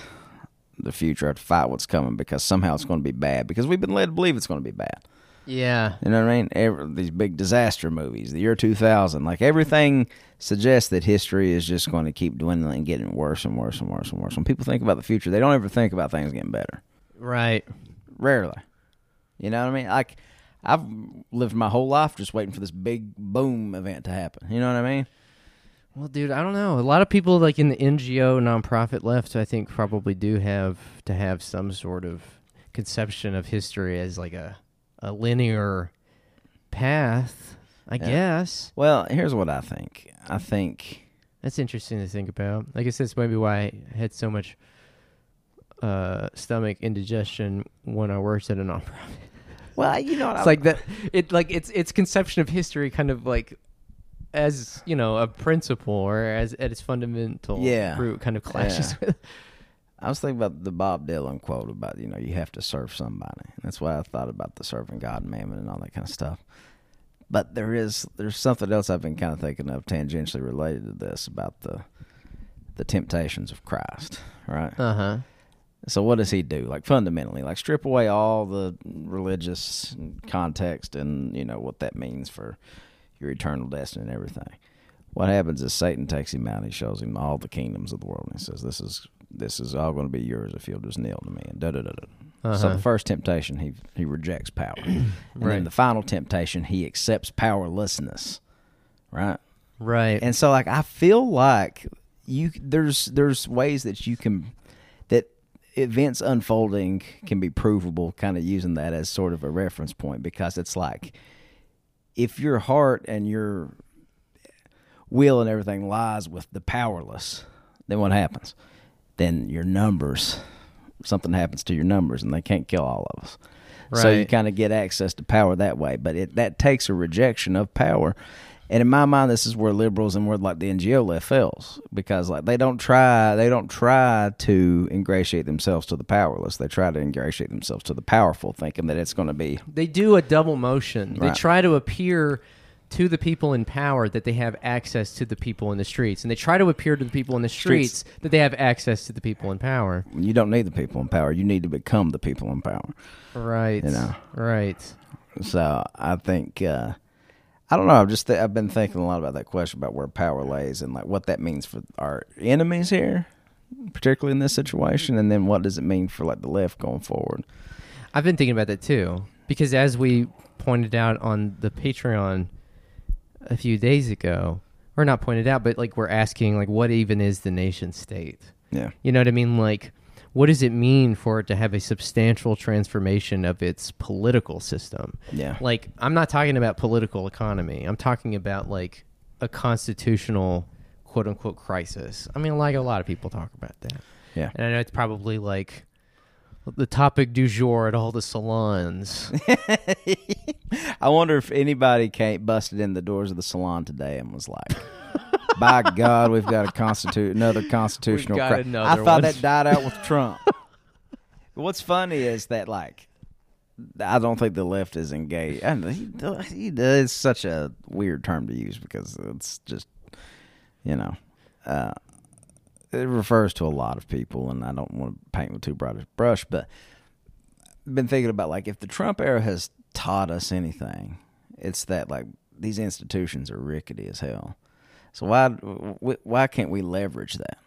Speaker 2: the future. I have to fight what's coming because somehow it's going to be bad. Because we've been led to believe it's going to be bad.
Speaker 1: Yeah,
Speaker 2: You know what I mean? Every, these big disaster movies, the year 2000, like everything suggests that history is just going to keep dwindling and getting worse and worse and worse and worse. When people think about the future, they don't ever think about things getting better.
Speaker 1: right.
Speaker 2: Rarely. You know what I mean? Like, I've lived my whole life just waiting for this big boom event to happen. You know what I mean?
Speaker 1: Well, dude, I don't know. A lot of people like in the NGO nonprofit left, I think, probably do have to have some sort of conception of history as like a a linear path. I
Speaker 2: Yeah.
Speaker 1: guess
Speaker 2: Well, here's what I think. I think,
Speaker 1: that's interesting to think about. I guess that's maybe why I had so much uh, stomach indigestion when I worked at a nonprofit.
Speaker 2: well, you know what?
Speaker 1: It's like that. It like it's its conception of history, kind of like as you know a principle or as at its fundamental
Speaker 2: Yeah.
Speaker 1: root, kind of clashes with.
Speaker 2: I was thinking about the Bob Dylan quote about, you know, you have to serve somebody. And That's why I thought about the serving God and mammon and all that kind of stuff. But there is there's something else I've been kind of thinking of tangentially related to this about the the temptations of Christ, right?
Speaker 1: Uh huh.
Speaker 2: So what does he do? Like fundamentally, like strip away all the religious context and you know what that means for your eternal destiny and everything. What happens is Satan takes him out and he shows him all the kingdoms of the world and he says, "This is this is all going to be yours if you'll just kneel to me." And da da da da. So
Speaker 1: Uh-huh.
Speaker 2: the first temptation, he he rejects power, and
Speaker 1: Right.
Speaker 2: then the final temptation, he accepts powerlessness, right?
Speaker 1: Right.
Speaker 2: And so like I feel like you there's there's ways that you can that events unfolding can be provable kind of using that as sort of a reference point because it's like if your heart and your will and everything lies with the powerless, then what happens? Then your numbers something happens to your numbers and they can't kill all of us. So you kind of get access to power that way, but it that takes a rejection of power. And in my mind, this is where liberals and where like the NGO left fails because like they don't try they don't try to ingratiate themselves to the powerless. They try to ingratiate themselves to the powerful, thinking that it's going to be
Speaker 1: they do a double motion. They try to appear to the people in power that they have access to the people in the streets, and they try to appear to the people in the
Speaker 2: Streets.
Speaker 1: streets, that they have access to the people in power.
Speaker 2: you don't need the people in power. You need to become the people in power.
Speaker 1: Right.
Speaker 2: You know.
Speaker 1: Right.
Speaker 2: So I think uh, I don't know. I've just th- I've been thinking a lot about that question about where power lays and like what that means for our enemies here, particularly in this situation, and then what does it mean for like the left going forward?
Speaker 1: I've been thinking about that too because as we pointed out on the Patreon a few days ago, or not pointed out, but like we're asking like what even is the nation state?
Speaker 2: Yeah,
Speaker 1: You know what I mean? Like what does it mean for it to have a substantial transformation of its political system?
Speaker 2: yeah,
Speaker 1: Like I'm not talking about political economy. I'm talking about like a constitutional quote unquote crisis. I mean like a lot of people talk about that.
Speaker 2: yeah.
Speaker 1: And I know it's probably like the topic du jour at all the salons.
Speaker 2: I wonder if anybody came busted in the doors of the salon today and was like, "By God, we've got a constitute another constitutional."
Speaker 1: got
Speaker 2: cri-" I
Speaker 1: another
Speaker 2: thought
Speaker 1: one.
Speaker 2: that died out with Trump. What's funny is that like. I don't think the left is engaged. I know, he, does- he does such a weird term to use because it's just, you know, uh, it refers to a lot of people, and I don't want to paint with too broad a brush, but I've been thinking about like if the Trump era has taught us anything, it's that like these institutions are rickety as hell. So why why can't we leverage that?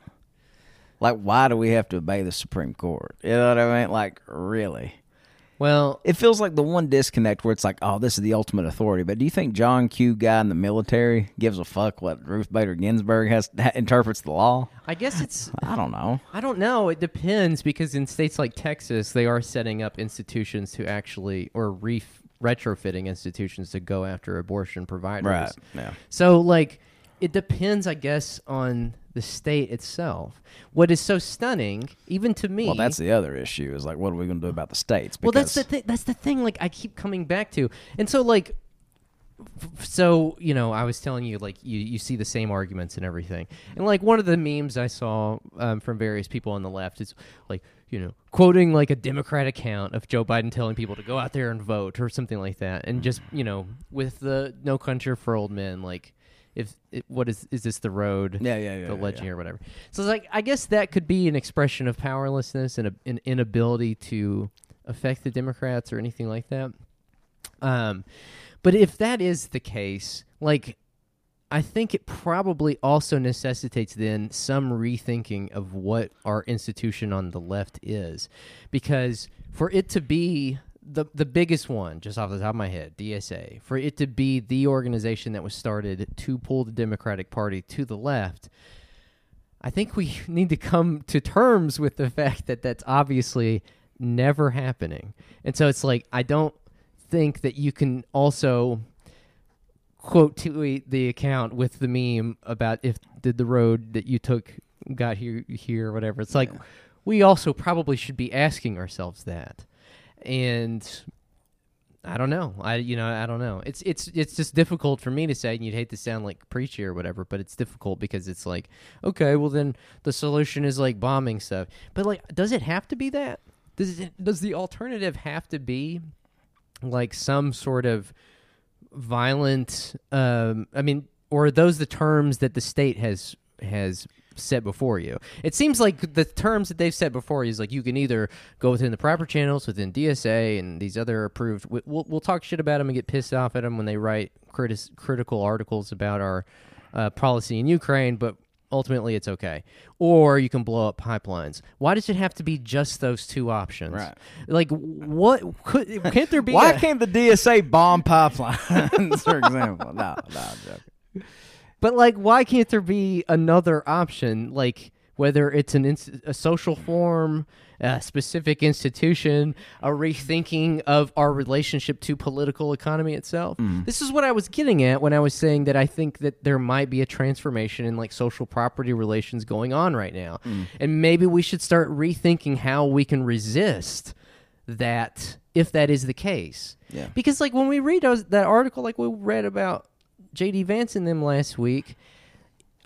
Speaker 2: Like why do we have to obey the Supreme Court? You know what I mean? Like really?
Speaker 1: Well,
Speaker 2: It feels like the one disconnect where it's like, oh, this is the ultimate authority. But do you think John Q. guy in the military gives a fuck what Ruth Bader Ginsburg has interprets the law?
Speaker 1: I guess it's
Speaker 2: I don't know.
Speaker 1: I don't know. It depends because in states like Texas, they are setting up institutions to actually or re- retrofitting institutions to go after abortion providers. Right.
Speaker 2: Yeah.
Speaker 1: So like it depends, I guess, on the state itself. What is so stunning, even to me,
Speaker 2: Well, that's the other issue. Is like, what are we going to do about the states?
Speaker 1: well, that's the thing. That's the thing. Like I keep coming back to, and so like, so you know, I was telling you like you you see the same arguments and everything, and like one of the memes I saw um, from various people on the left is like you know quoting like a Democrat account of Joe Biden telling people to go out there and vote or something like that, and just you know with the No Country for Old Men like. If it, what is is this the road?
Speaker 2: Yeah, yeah, yeah,
Speaker 1: The
Speaker 2: yeah,
Speaker 1: legend
Speaker 2: yeah.
Speaker 1: or whatever. So it's like I guess that could be an expression of powerlessness and a, an inability to affect the Democrats or anything like that. Um, but if that is the case, like I think it probably also necessitates then some rethinking of what our institution on the left is, because for it to be the the biggest one, just off the top of my head, DSA, for it to be the organization that was started to pull the Democratic Party to the left, I think we need to come to terms with the fact that that's obviously never happening. And so it's like I don't think that you can also quote tweet the account with the meme about if did the road that you took got here here or whatever. It's like we also probably should be asking ourselves that. And I don't know. I you know I don't know. It's it's it's just difficult for me to say, and you'd hate to sound like preachy or whatever, but it's difficult because it's like, okay, well then the solution is like bombing stuff. But like, does it have to be that? Does it, does the alternative have to be like some sort of violent? Um, I mean, or are those the terms that the state has has set before you? It seems like the terms that they've set before you is like you can either go within the proper channels within DSA and these other approved. we- We'll we'll talk shit about them and get pissed off at them when they write critis- critical articles about our uh, policy in Ukraine, but ultimately it's okay. Or you can blow up pipelines. Why does it have to be just those two options?
Speaker 2: Right.
Speaker 1: Like what could can't there be?
Speaker 2: Why
Speaker 1: a-
Speaker 2: can't the DSA bomb pipelines, for example? No, no, I'm joking.
Speaker 1: But like, why can't there be another option? Like whether it's an ins- a social form, a specific institution, a rethinking of our relationship to political economy itself. Mm. This is what I was getting at when I was saying that I think that there might be a transformation in like social property relations going on right now, mm. and maybe we should start rethinking how we can resist that if that is the case.
Speaker 2: Yeah.
Speaker 1: Because like when we read that article, like we read about JD Vance and them last week,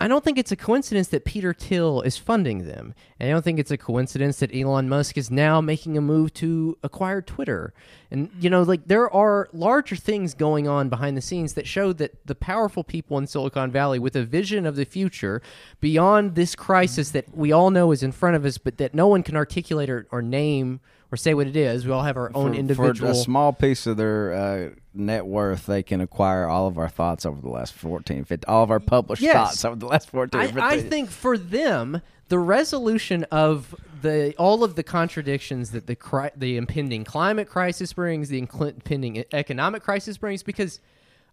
Speaker 1: I don't think it's a coincidence that Peter Thiel is funding them. And I don't think it's a coincidence that Elon Musk is now making a move to acquire Twitter. And, you know, like there are larger things going on behind the scenes that show that the powerful people in Silicon Valley with a vision of the future beyond this crisis that we all know is in front of us, but that no one can articulate or, or name or say what it is. We all have our own
Speaker 2: for,
Speaker 1: individual.
Speaker 2: For a small piece of their uh, net worth, they can acquire all of our thoughts over the last 14, 15, all of our published
Speaker 1: Yes.
Speaker 2: thoughts over the last 14,
Speaker 1: I,
Speaker 2: 15
Speaker 1: I think for them, the resolution of the all of the contradictions that the cri- the impending climate crisis brings, the impending economic crisis brings, because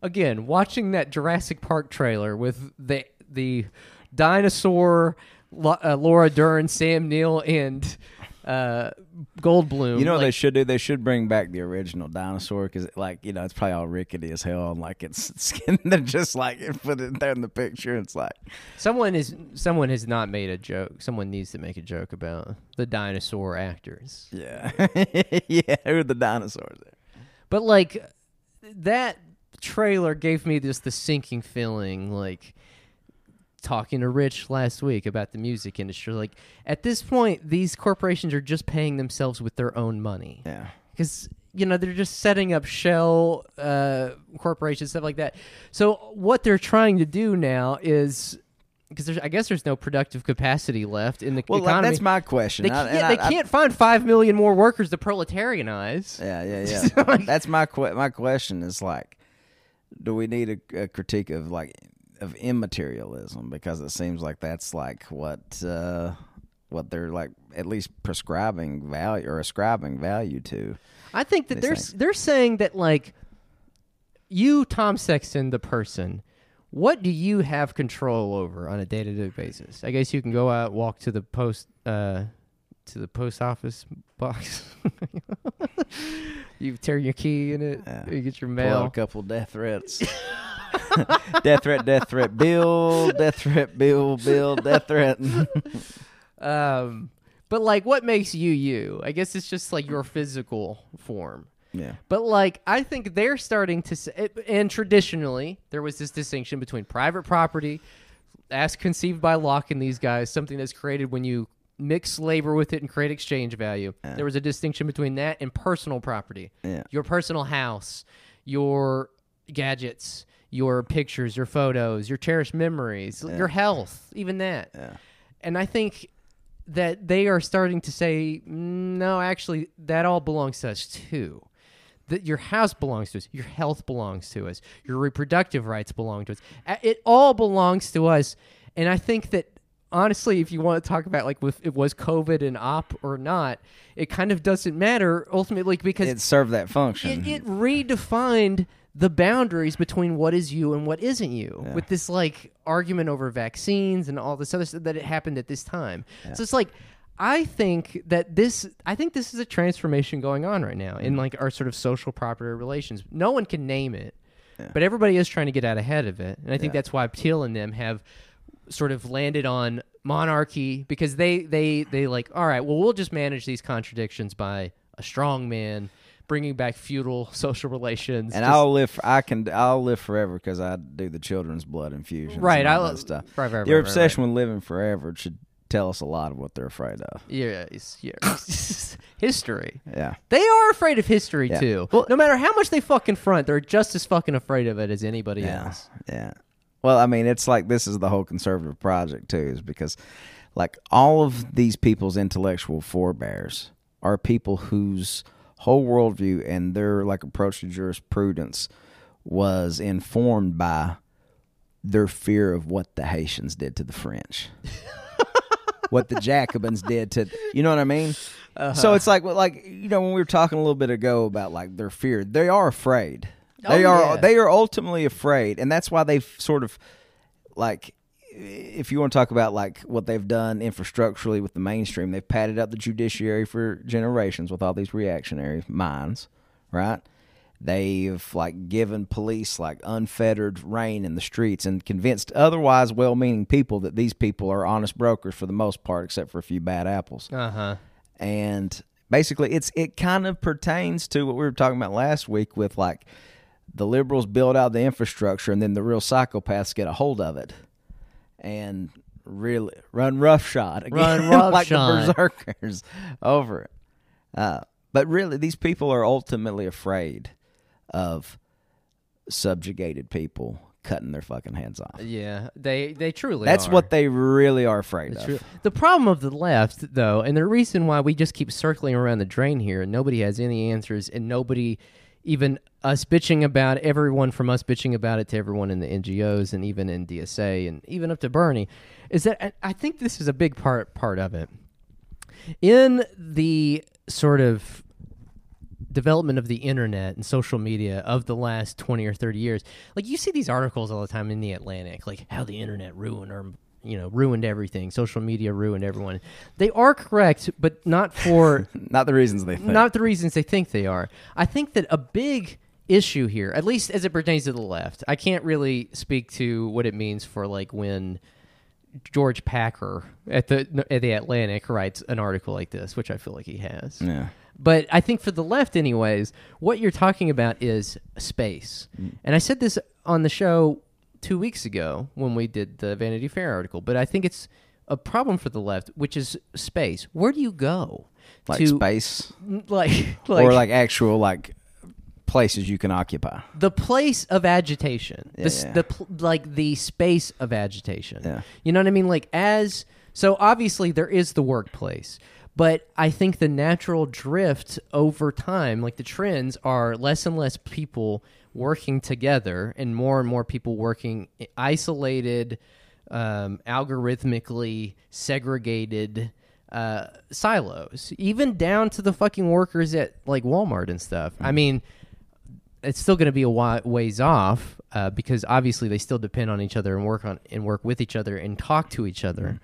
Speaker 1: again, watching that Jurassic Park trailer with the the dinosaur, uh, Laura Dern, Sam Neill, and uh, Goldblum.
Speaker 2: You know what they should do? They should bring back the original dinosaur because, like, you know, it's probably all rickety as hell, and like it's skin. They're just like put it there in the picture. It's like,
Speaker 1: someone is someone has not made a joke. Someone needs to make a joke about the dinosaur actors.
Speaker 2: yeah, yeah. Who are the dinosaurs there?
Speaker 1: But like that trailer gave me just the sinking feeling like talking to Rich last week about the music industry like at this point these corporations are just paying themselves with their own money
Speaker 2: Yeah,
Speaker 1: cuz you know they're just setting up shell uh, corporations stuff like that. So what they're trying to do now is because I guess there's no productive capacity left in the
Speaker 2: well,
Speaker 1: economy.
Speaker 2: that's my question.
Speaker 1: they can't,
Speaker 2: I-
Speaker 1: they
Speaker 2: I-
Speaker 1: can't find five million more workers to proletarianize.
Speaker 2: Yeah, yeah,
Speaker 1: So,
Speaker 2: yeah.
Speaker 1: like-
Speaker 2: That's my que- my question is like, do we need a, a critique of like of immaterialism because it seems like that's like what uh, what they're like at least prescribing value or ascribing value to.
Speaker 1: I think that they're
Speaker 2: things.
Speaker 1: they're saying that like you, Tom Sexton, the person, what do you have control over on a day to day basis? I guess you can go out, walk to the post, uh, to the post office box. you turn your key in it.
Speaker 2: Yeah.
Speaker 1: You get your mail.
Speaker 2: a couple death threats. death threat, death threat, bill, death threat, bill, bill, death threat.
Speaker 1: Um, but like, what makes you you? I guess it's just like your physical form.
Speaker 2: yeah.
Speaker 1: But like, I think they're starting to say, and traditionally there was this distinction between private property, as conceived by Locke and these guys, something that's created when you mix labor with it and create exchange value. There was a distinction between that and personal property.
Speaker 2: Yeah.
Speaker 1: Your personal house, your gadgets, your pictures, your photos, your cherished memories, your health, even that.
Speaker 2: Yeah.
Speaker 1: And I think that they are starting to say, no, actually, that all belongs to us too. That your house belongs to us, your health belongs to us, your reproductive rights belong to us. It all belongs to us. And I think that honestly, if you want to talk about like if it was COVID an op or not, it kind of doesn't matter ultimately because
Speaker 2: It served that function.
Speaker 1: it, it redefined the boundaries between what is you and what isn't you with this like argument over vaccines and all this other stuff that it happened at this time. So it's like i think that this i think this is a transformation going on right now in like our sort of social property relations. No one can name it but everybody is trying to get out ahead of it and i think that's why Thiel and them have sort of landed on monarchy because they they they like all right well we'll just manage these contradictions by a strong man bringing back feudal social relations
Speaker 2: and
Speaker 1: just-
Speaker 2: I'll live. I can. I'll live forever because I do the children's blood infusions.
Speaker 1: Right, I-
Speaker 2: love stuff.
Speaker 1: right, right,
Speaker 2: Your
Speaker 1: right, right,
Speaker 2: obsession with living forever should tell us a lot of what they're afraid of.
Speaker 1: yeah, it's- yeah. history
Speaker 2: Yeah.
Speaker 1: they are afraid of history
Speaker 2: Yeah.
Speaker 1: too
Speaker 2: Well-
Speaker 1: no matter how much they fucking front they're just as fucking afraid of it as anybody
Speaker 2: Yeah.
Speaker 1: else
Speaker 2: Yeah. Well, I mean, it's like this is the whole conservative project too, is because like all of these people's intellectual forebears are people whose whole worldview and their like approach to jurisprudence was informed by their fear of what the Haitians did to the French. what the Jacobins did to you know what I mean? Uh-huh. So it's like like you know when we were talking a little bit ago about like their fear, they are afraid. They
Speaker 1: Oh,
Speaker 2: are
Speaker 1: yeah.
Speaker 2: they are ultimately afraid, and that's why they've sort of like if you want to talk about like what they've done infrastructurally with the mainstream, they've padded up the judiciary for generations with all these reactionary minds, right? They've like given police like unfettered reign in the streets and convinced otherwise well-meaning people that these people are honest brokers for the most part, except for a few bad apples
Speaker 1: uh-huh
Speaker 2: and basically it's it kind of pertains to what we were talking about last week with like the liberals build out the infrastructure and then the real psychopaths get a hold of it and really run roughshod again
Speaker 1: Run
Speaker 2: like the
Speaker 1: roughshod.
Speaker 2: berserkers over it uh, but really these people are ultimately afraid of subjugated people cutting their fucking heads off
Speaker 1: yeah they they truly
Speaker 2: that's
Speaker 1: are.
Speaker 2: what they really are afraid
Speaker 1: It's
Speaker 2: of
Speaker 1: true. The problem of the left, though, and the reason why we just keep circling around the drain here, and nobody has any answers, and nobody, even us bitching about everyone from us bitching about it to everyone in the NGOs and even in DSA and even up to Bernie, is that I- think this is a big part part of it. In the sort of development of the internet and social media of the last 20 or 30 years like you see these articles all the time in the atlantic like how the internet ruined or you know ruined everything. Social media ruined everyone. They are correct but not for
Speaker 2: not the reasons they think.
Speaker 1: Not the reasons they think they are. I think that a big issue here at least as it pertains to the left i can't really speak to what it means for like when george packer at the at the atlantic writes an article like this which i feel like he has.
Speaker 2: Yeah.
Speaker 1: But I think for the left, anyways, what you're talking about is space. Mm. And I said this on the show two weeks ago when we did the Vanity Fair article, but I think it's a problem for the left, which is space. Where do you go?
Speaker 2: like
Speaker 1: to,
Speaker 2: space
Speaker 1: Like, like,
Speaker 2: or like actual like places you can occupy.
Speaker 1: the place of agitation, the,
Speaker 2: Yeah.
Speaker 1: the pl- like the space of agitation.
Speaker 2: Yeah.
Speaker 1: You know what I mean? Like as so obviously there is the workplace, but I think the natural drift over time, like the trends, are less and less people working together and more and more people working isolated, um, algorithmically segregated. uh, silos, even down to the fucking workers at like Walmart and stuff. I mean, it's still going to be a wa- ways off uh, because obviously they still depend on each other and work on and work with each other and talk to each other,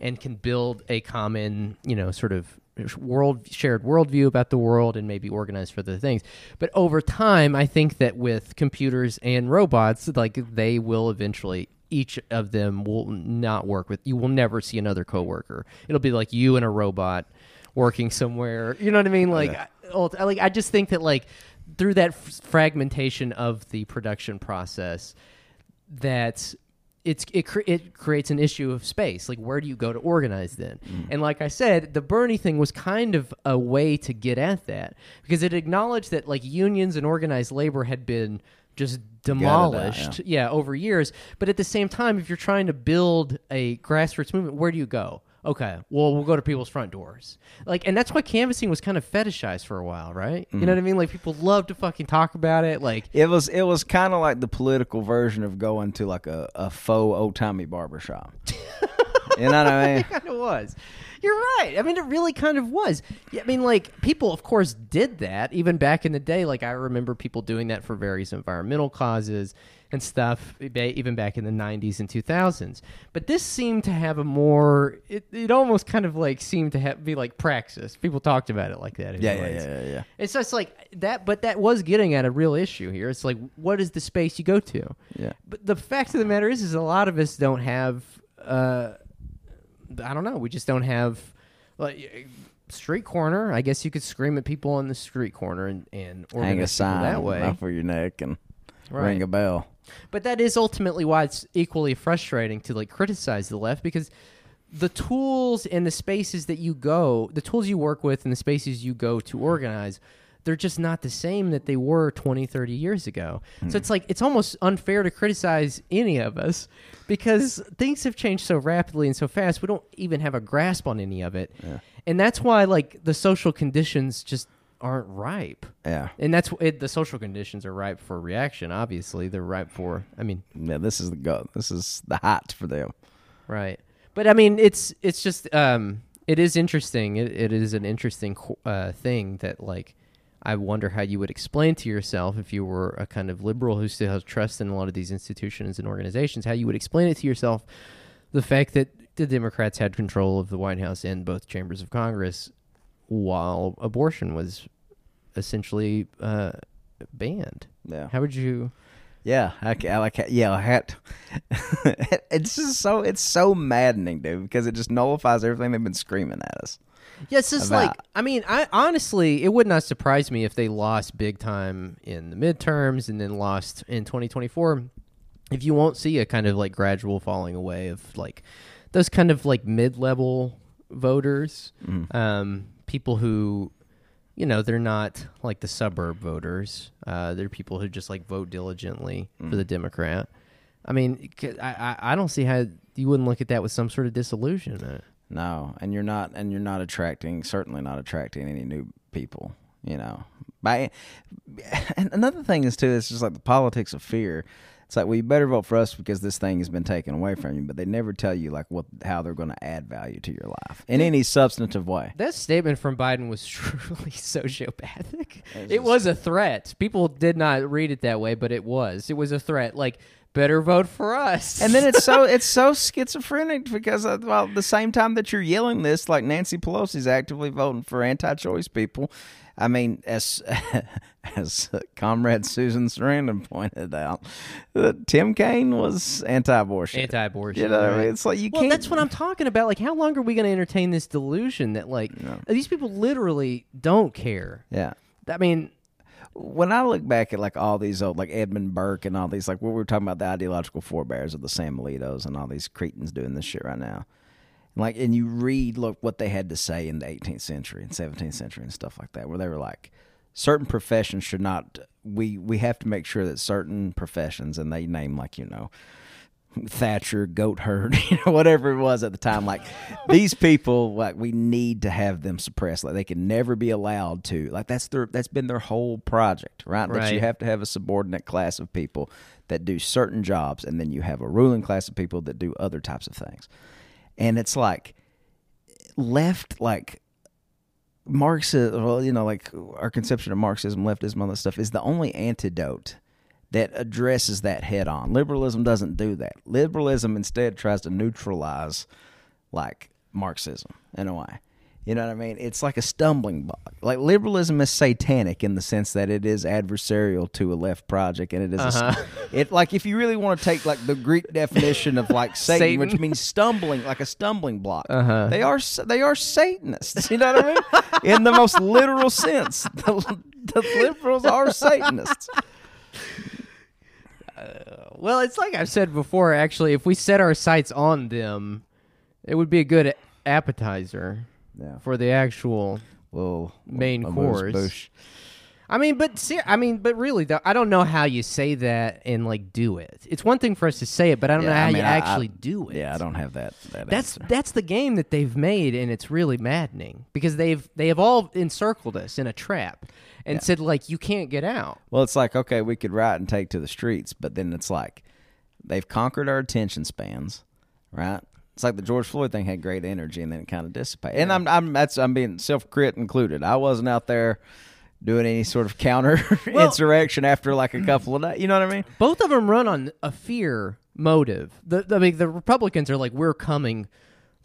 Speaker 1: and can build a common, you know, sort of world shared worldview about the world and maybe organized for the things. But over time, I think that with computers and robots, like they will eventually each of them will not work with you will never see another coworker. It'll be like you and a robot working somewhere. You know what i mean? Like I, like i just think that like through that f- fragmentation of the production process that it's it, cre- it creates an issue of space. Like where do you go to organize then? And like i said the bernie thing was kind of a way to get at that because it acknowledged that like unions and organized labor had been just demolished yeah. over years. But at the same time if you're trying to build a grassroots movement where do you go okay well we'll go to people's front doors like and that's why canvassing was kind of fetishized for a while right you know what i mm-hmm. mean like people love to fucking talk about it like
Speaker 2: It was it was kind of like the political version of going to like a, a faux old timey barbershop. you know what I mean?
Speaker 1: it kind of was. You're right. I mean, it really kind of was. I mean, like people, of course, did that even back in the day. Like I remember people doing that for various environmental causes and stuff, even back in the '90s and 2000s. But this seemed to have a more. It, it almost kind of like seemed to have, be like praxis. People talked about it like that.
Speaker 2: Yeah, yeah, yeah, yeah, yeah.
Speaker 1: It's just like that, but that was getting at a real issue here. It's like, what is the space you go to?
Speaker 2: Yeah.
Speaker 1: But the fact of the matter is, is a lot of us don't have. Uh, I don't know. We just don't have like street corner. I guess you could scream at people on the street corner and and
Speaker 2: Hang a sign
Speaker 1: that way.
Speaker 2: off of your neck and
Speaker 1: Right.
Speaker 2: ring a bell.
Speaker 1: But that is ultimately why it's equally frustrating to like criticize the left because the tools and the spaces that you go, the tools you work with and the spaces you go to organize, they're just not the same that they were 20, 30 years ago. So it's like it's almost unfair to criticize any of us because things have changed so rapidly and so fast. We don't even have a grasp on any of it. And that's why like the social conditions just aren't ripe.
Speaker 2: Yeah.
Speaker 1: And that's it, the social conditions are ripe for reaction. Obviously, they're ripe for. I mean,
Speaker 2: Yeah, this is the go. This is the height for them.
Speaker 1: right. But I mean, it's it's just um, it is interesting. It, it is an interesting uh, thing that like I wonder how you would explain to yourself if you were a kind of liberal who still has trust in a lot of these institutions and organizations. How you would explain it to yourself the fact that the Democrats had control of the White House and both chambers of Congress while abortion was essentially uh, banned.
Speaker 2: Yeah.
Speaker 1: How would you?
Speaker 2: Yeah, I, I like yeah, I had it's just so it's so maddening, dude, because it just nullifies everything they've been screaming at us.
Speaker 1: Yeah, it's just
Speaker 2: About-
Speaker 1: like I mean, I honestly, it would not surprise me if they lost big time in the midterms and then lost in 2024. If you won't see a kind of like gradual falling away of like those kind of like mid-level voters, um, people who, you know, they're not like the suburb voters. Uh, they're people who just like vote diligently for the Democrat. I mean, I I don't see how you wouldn't look at that with some sort of disillusionment.
Speaker 2: No, and you're not, and you're not attracting, certainly not attracting any new people. You know, by and another thing is too, it's just like the politics of fear. It's like, well, you better vote for us because this thing has been taken away from you, but they never tell you like what how they're going to add value to your life in any substantive way.
Speaker 1: That statement from Biden was truly sociopathic.
Speaker 2: It's
Speaker 1: It was a threat. People did not read it that way, but it was. It was a threat. Like, better vote for us.
Speaker 2: And then it's so it's so schizophrenic because uh, well, at the same time that you're yelling this, like Nancy Pelosi's actively voting for anti-choice people. I mean, as as Comrade Susan Sarandon pointed out, that Tim Kaine was anti-abortion.
Speaker 1: anti-abortion.
Speaker 2: You know, what I mean? it's like you
Speaker 1: well,
Speaker 2: can't.
Speaker 1: that's what I'm talking about. Like, how long are we going to entertain this delusion that like these people literally don't care?
Speaker 2: Yeah.
Speaker 1: I mean,
Speaker 2: when I look back at like all these old like Edmund Burke and all these like what we were talking about the ideological forebears of the Sam Alitos and all these cretins doing this shit right now. Like and you read look what they had to say in the 18th century and 17th century and stuff like that where they were like certain professions should not we we have to make sure that certain professions and they name like you know Thatcher, goat herd, you know, whatever it was at the time. Like these people, like we need to have them suppressed. Like they can never be allowed to. Like that's their that's been their whole project, right? That you have to have a subordinate class of people that do certain jobs, and then you have a ruling class of people that do other types of things. And it's like, left like Marxism, well, you know, like our conception of Marxism, leftism, all that stuff is the only antidote that addresses that head on. Liberalism doesn't do that. Liberalism instead tries to neutralize like Marxism in a way. You know what I mean? It's like a stumbling block. Like liberalism is satanic in the sense that it is adversarial to a left project, and it is
Speaker 1: Uh-huh.
Speaker 2: it like if you really want to take like the Greek definition of like Satan,
Speaker 1: Satan.
Speaker 2: which means stumbling, like a stumbling block.
Speaker 1: Uh-huh.
Speaker 2: They are they are Satanists. You know what I mean? In the most literal sense, the, the liberals are Satanists.
Speaker 1: Uh, well, it's like I've said before. Actually, if we set our sights on them, it would be a good appetizer
Speaker 2: Yeah.
Speaker 1: for the actual.
Speaker 2: Well,
Speaker 1: Main course.
Speaker 2: bouche.
Speaker 1: I mean, but ser- I mean, but really, though, I don't know how you say that and like do it. It's one thing for us to say it, but I don't
Speaker 2: Yeah,
Speaker 1: know how
Speaker 2: I mean,
Speaker 1: you
Speaker 2: I- I-
Speaker 1: actually do it.
Speaker 2: Yeah, I don't have that. that
Speaker 1: That's
Speaker 2: answer.
Speaker 1: that's the game that they've made, and it's really maddening because they've they have all encircled us in a trap and said like you can't get out.
Speaker 2: Well, it's like okay, we could riot and take to the streets, but then it's like they've conquered our attention spans, right? It's like the George Floyd thing had great energy and then it kind of dissipated. And I'm I'm that's I'm being self crit included. I wasn't out there doing any sort of counter
Speaker 1: Well-
Speaker 2: insurrection after like a couple of days. You know what I mean?
Speaker 1: Both of them run on a fear motive. The, the I mean, the Republicans are like, we're coming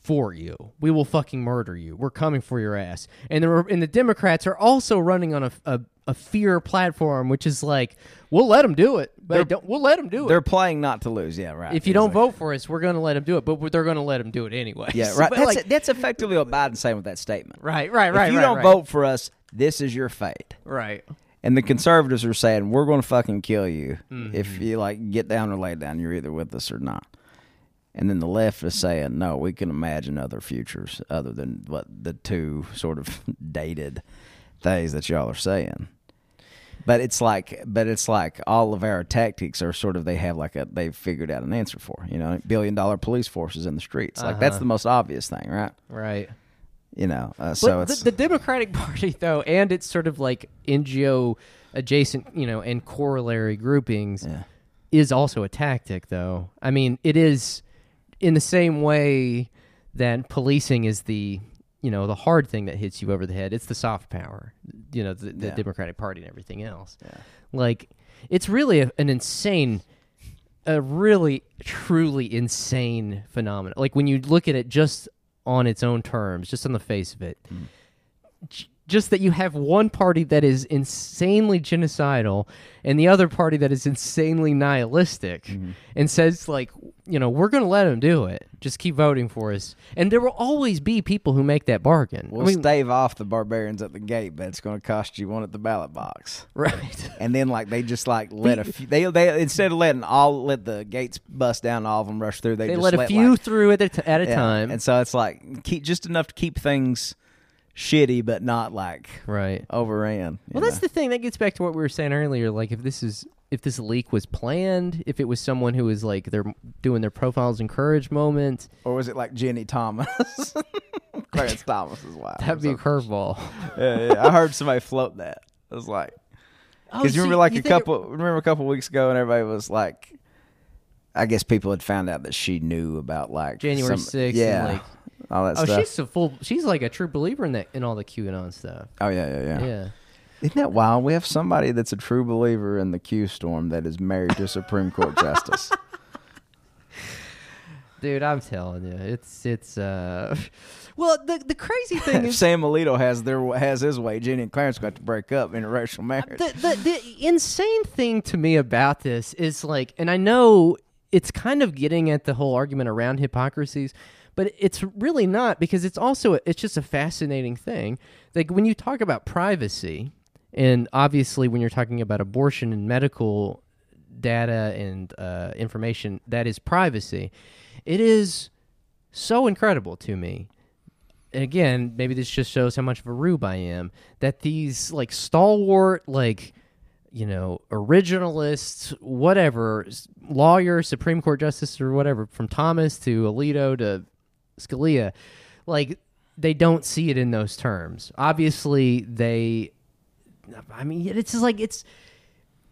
Speaker 1: for you. We will fucking murder you. We're coming for your ass. And the and the Democrats are also running on a a, a fear platform, which is like, we'll let them do it, but we'll let them do it.
Speaker 2: They're playing not to lose. Yeah, right.
Speaker 1: If you don't vote for us, we're going to let them do it, but they're going to let them do it anyway.
Speaker 2: yeah, right. That's
Speaker 1: like-
Speaker 2: that's effectively what Biden's saying with that statement.
Speaker 1: right, right, right.
Speaker 2: if you
Speaker 1: right,
Speaker 2: don't
Speaker 1: right.
Speaker 2: vote for us, this is your fate.
Speaker 1: right.
Speaker 2: And the conservatives are saying we're going to fucking kill you
Speaker 1: Mm-hmm.
Speaker 2: if you like get down or lay down. You're either with us or not. And then the left is saying no, we can imagine other futures other than what the two sort of dated things that y'all are saying. But it's like, but it's like all of our tactics are sort of they have like a they've figured out an answer for. You know, billion dollar police forces in the streets. Like that's
Speaker 1: Uh-huh.
Speaker 2: the most obvious thing, right?
Speaker 1: Right.
Speaker 2: You know, uh, so
Speaker 1: the, the Democratic Party, though, and its sort of like NGO adjacent, you know, and corollary groupings,
Speaker 2: Yeah.
Speaker 1: is also a tactic, though. I mean, it is in the same way that policing is the, you know, the hard thing that hits you over the head. It's the soft power, you know, the, the
Speaker 2: Yeah.
Speaker 1: Democratic Party and everything else.
Speaker 2: Yeah.
Speaker 1: Like, it's really a, an insane. A really, truly insane phenomenon. Like when you look at it just on its own terms, just on the face of it, mm. j- just that you have one party that is insanely genocidal and the other party that is insanely nihilistic mm-hmm. and says like you know we're going to let them do it just keep voting for us and there will always be people who make that bargain
Speaker 2: We'll
Speaker 1: I mean,
Speaker 2: stave off the barbarians at the gate, but it's going to cost you one at the ballot box.
Speaker 1: right
Speaker 2: And then like they just like let a few. They they instead of letting all let the gates bust down, all of them rush through. They,
Speaker 1: they
Speaker 2: just
Speaker 1: let a few
Speaker 2: like-
Speaker 1: through at a, t- at a
Speaker 2: yeah.
Speaker 1: time
Speaker 2: and so it's like keep just enough to keep things shitty, but not like
Speaker 1: right
Speaker 2: overran. you
Speaker 1: Well, that's the thing. That gets back to what we were saying earlier. Like, if this is if this leak was planned, if it was someone who was like they're doing their profiles in courage moment,
Speaker 2: or was it like Ginni Thomas, Clarence Thomas's wife?
Speaker 1: that'd be a curveball.
Speaker 2: yeah, yeah. I heard somebody float that. I was like,
Speaker 1: Oh,
Speaker 2: because you
Speaker 1: so
Speaker 2: remember like a
Speaker 1: think it-
Speaker 2: couple remember a couple weeks ago, and everybody was like. I guess people had found out that she knew about like
Speaker 1: January
Speaker 2: some-
Speaker 1: 6th and,
Speaker 2: yeah,
Speaker 1: like-
Speaker 2: all that
Speaker 1: oh,
Speaker 2: stuff.
Speaker 1: she's a full. She's like a true believer in that in all the QAnon stuff.
Speaker 2: Oh yeah, yeah, yeah,
Speaker 1: Yeah.
Speaker 2: Isn't that wild? We have somebody that's a true believer in the Q storm that is married to Supreme Court justice.
Speaker 1: Dude, I'm telling you, it's it's. uh Well, the the crazy thing is
Speaker 2: Sam Alito has their has his way, Ginni and Clarence got to break up interracial marriage.
Speaker 1: the, the the insane thing to me about this is like, and I know it's kind of getting at the whole argument around hypocrisies, but it's really not because it's also it's just a fascinating thing. Like when you talk about privacy, and obviously when you're talking about abortion and medical data and uh, information, that is privacy. It is so incredible to me and again, maybe this just shows how much of a rube I am. That these like stalwart, like you know, originalists, whatever, lawyers, Supreme Court justices, or whatever, from Thomas to Alito to Scalia, like they don't see it in those terms. Obviously, they. I mean, it's just like it's.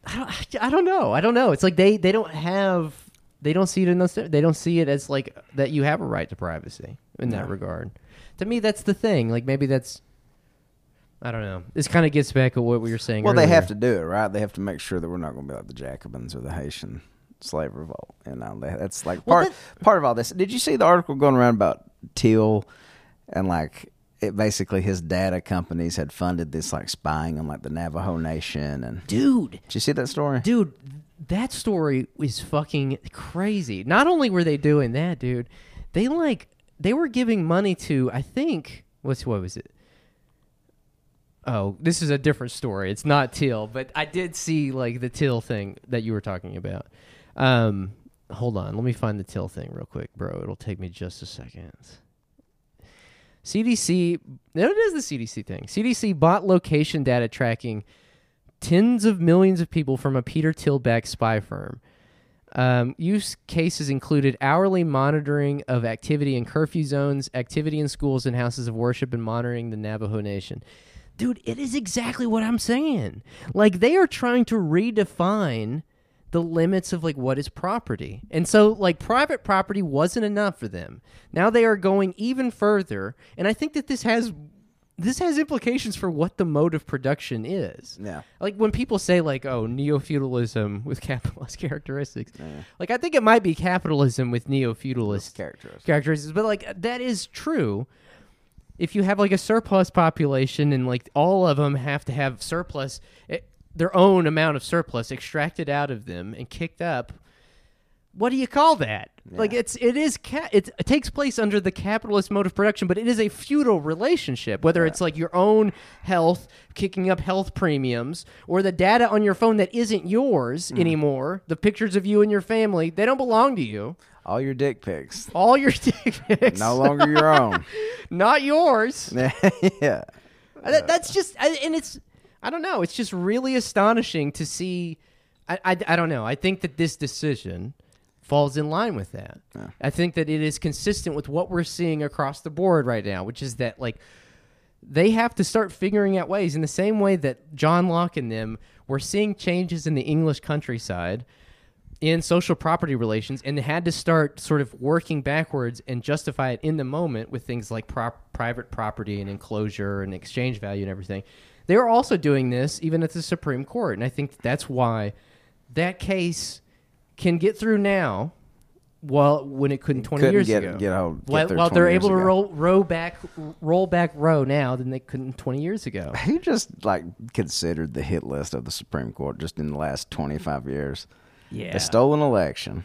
Speaker 1: I don't. I don't know. I don't know. It's like they they don't have. They don't see it in those. They don't see it as like that. You have a right to privacy in that regard. To me, that's the thing. Like maybe that's. I don't know. This kind of gets back at what we were saying.
Speaker 2: Well, they have to do it, right? They have to make sure that we're not going to be like the Jacobins or the Haitian slave revolt. Know, they, that's like
Speaker 1: Well,
Speaker 2: part part of all this. Did you see the article going around about Thiel and like it basically his data companies had funded this like spying on like the Navajo Nation and
Speaker 1: dude.
Speaker 2: did you see that story?
Speaker 1: dude that story is fucking crazy not only were they doing that dude they like they were giving money to i think what's what was it oh this is a different story it's not Thiel but i did see like the Thiel thing that you were talking about um hold on let me find the Thiel thing real quick bro it'll take me just a second cdc no it is the cdc thing cdc bought location data tracking tens of millions of people from a Peter Thiel backed spy firm. Um, use cases included hourly monitoring of activity in curfew zones, activity in schools and houses of worship, and monitoring the Navajo Nation. Dude, it is exactly what I'm saying. Like they are trying to redefine the limits of like what is property. And so like private property wasn't enough for them. Now they are going even further, and I think that this has this has implications for what the mode of production is.
Speaker 2: Yeah.
Speaker 1: Like when people say like, "Oh, neo-feudalism with capitalist characteristics," like I think it might be capitalism with neo-feudalist
Speaker 2: Characters.
Speaker 1: characteristics, but like that is true. If you have like a surplus population and like all of them have to have surplus, eh, their own amount of surplus extracted out of them and kicked up, what do you call that? Like it's it is ca- it, it takes place under the capitalist mode of production, but it is a feudal relationship. Whether it's like your own health kicking up health premiums, or the data on your phone that isn't yours mm-hmm. anymore, the pictures of you and your family they don't belong to you.
Speaker 2: All your dick pics.
Speaker 1: All your dick pics,
Speaker 2: No longer your own.
Speaker 1: not yours.
Speaker 2: yeah.
Speaker 1: That, that's just, and it's, I don't know. It's just really astonishing to see. I, I, I don't know. I think that this decision falls in line with that. I think that it is consistent with what we're seeing across the board right now, which is that like they have to start figuring out ways in the same way that John Locke and them were seeing changes in the English countryside in social property relations and had to start sort of working backwards and justify it in the moment with things like prop- private property and enclosure and exchange value and everything. They were also doing this even at the Supreme Court, and I think that's why that case can get through now. Well, when it couldn't twenty
Speaker 2: Couldn't
Speaker 1: years
Speaker 2: get-
Speaker 1: ago,
Speaker 2: get out- get
Speaker 1: while, while they're able to
Speaker 2: ago.
Speaker 1: roll row back, roll back row now than they couldn't twenty years ago.
Speaker 2: Who just like considered the hit list of the Supreme Court just in the last 25 years?
Speaker 1: Yeah,
Speaker 2: They stole an election.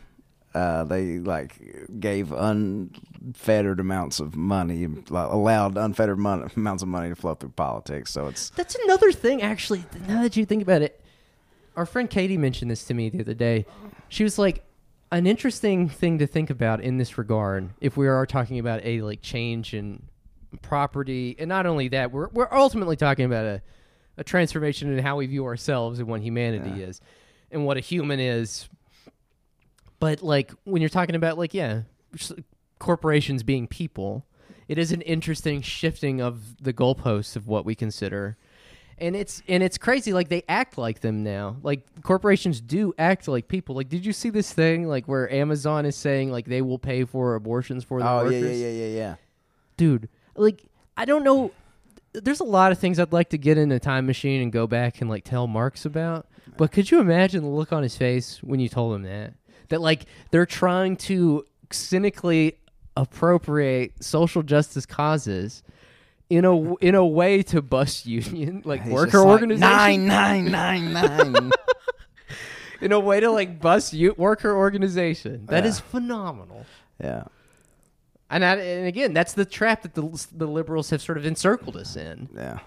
Speaker 2: Uh, they like gave unfettered amounts of money, like, allowed unfettered mon- amounts of money to flow through politics. So it's
Speaker 1: That's another thing, actually. Now that you think about it, our friend Katie mentioned this to me the other day. She was like, an interesting thing to think about in this regard, if we are talking about a like change in property, and not only that, we're we're ultimately talking about a a transformation in how we view ourselves and what humanity is, and what a human is. But like when you're talking about like yeah, corporations being people, it is an interesting shifting of the goalposts of what we consider. And it's and it's crazy like they act like them now. Like corporations do act like people. Like did you see this thing like where Amazon is saying like they will pay for abortions for their
Speaker 2: oh
Speaker 1: workers?
Speaker 2: yeah yeah yeah yeah yeah.
Speaker 1: dude like i don't know there's a lot of things i'd like to get in a time machine and go back and like tell marx about but could you imagine the look on his face when you told him that that like they're trying to cynically appropriate social justice causes in a in a way to bust union like
Speaker 2: He's
Speaker 1: worker
Speaker 2: like,
Speaker 1: organization
Speaker 2: nine nine nine nine.
Speaker 1: in a way to like bust you worker organization That is
Speaker 2: Yeah.
Speaker 1: phenomenal
Speaker 2: yeah.
Speaker 1: and, I, and again that's the trap that the, the liberals have sort of encircled us in
Speaker 2: Yeah.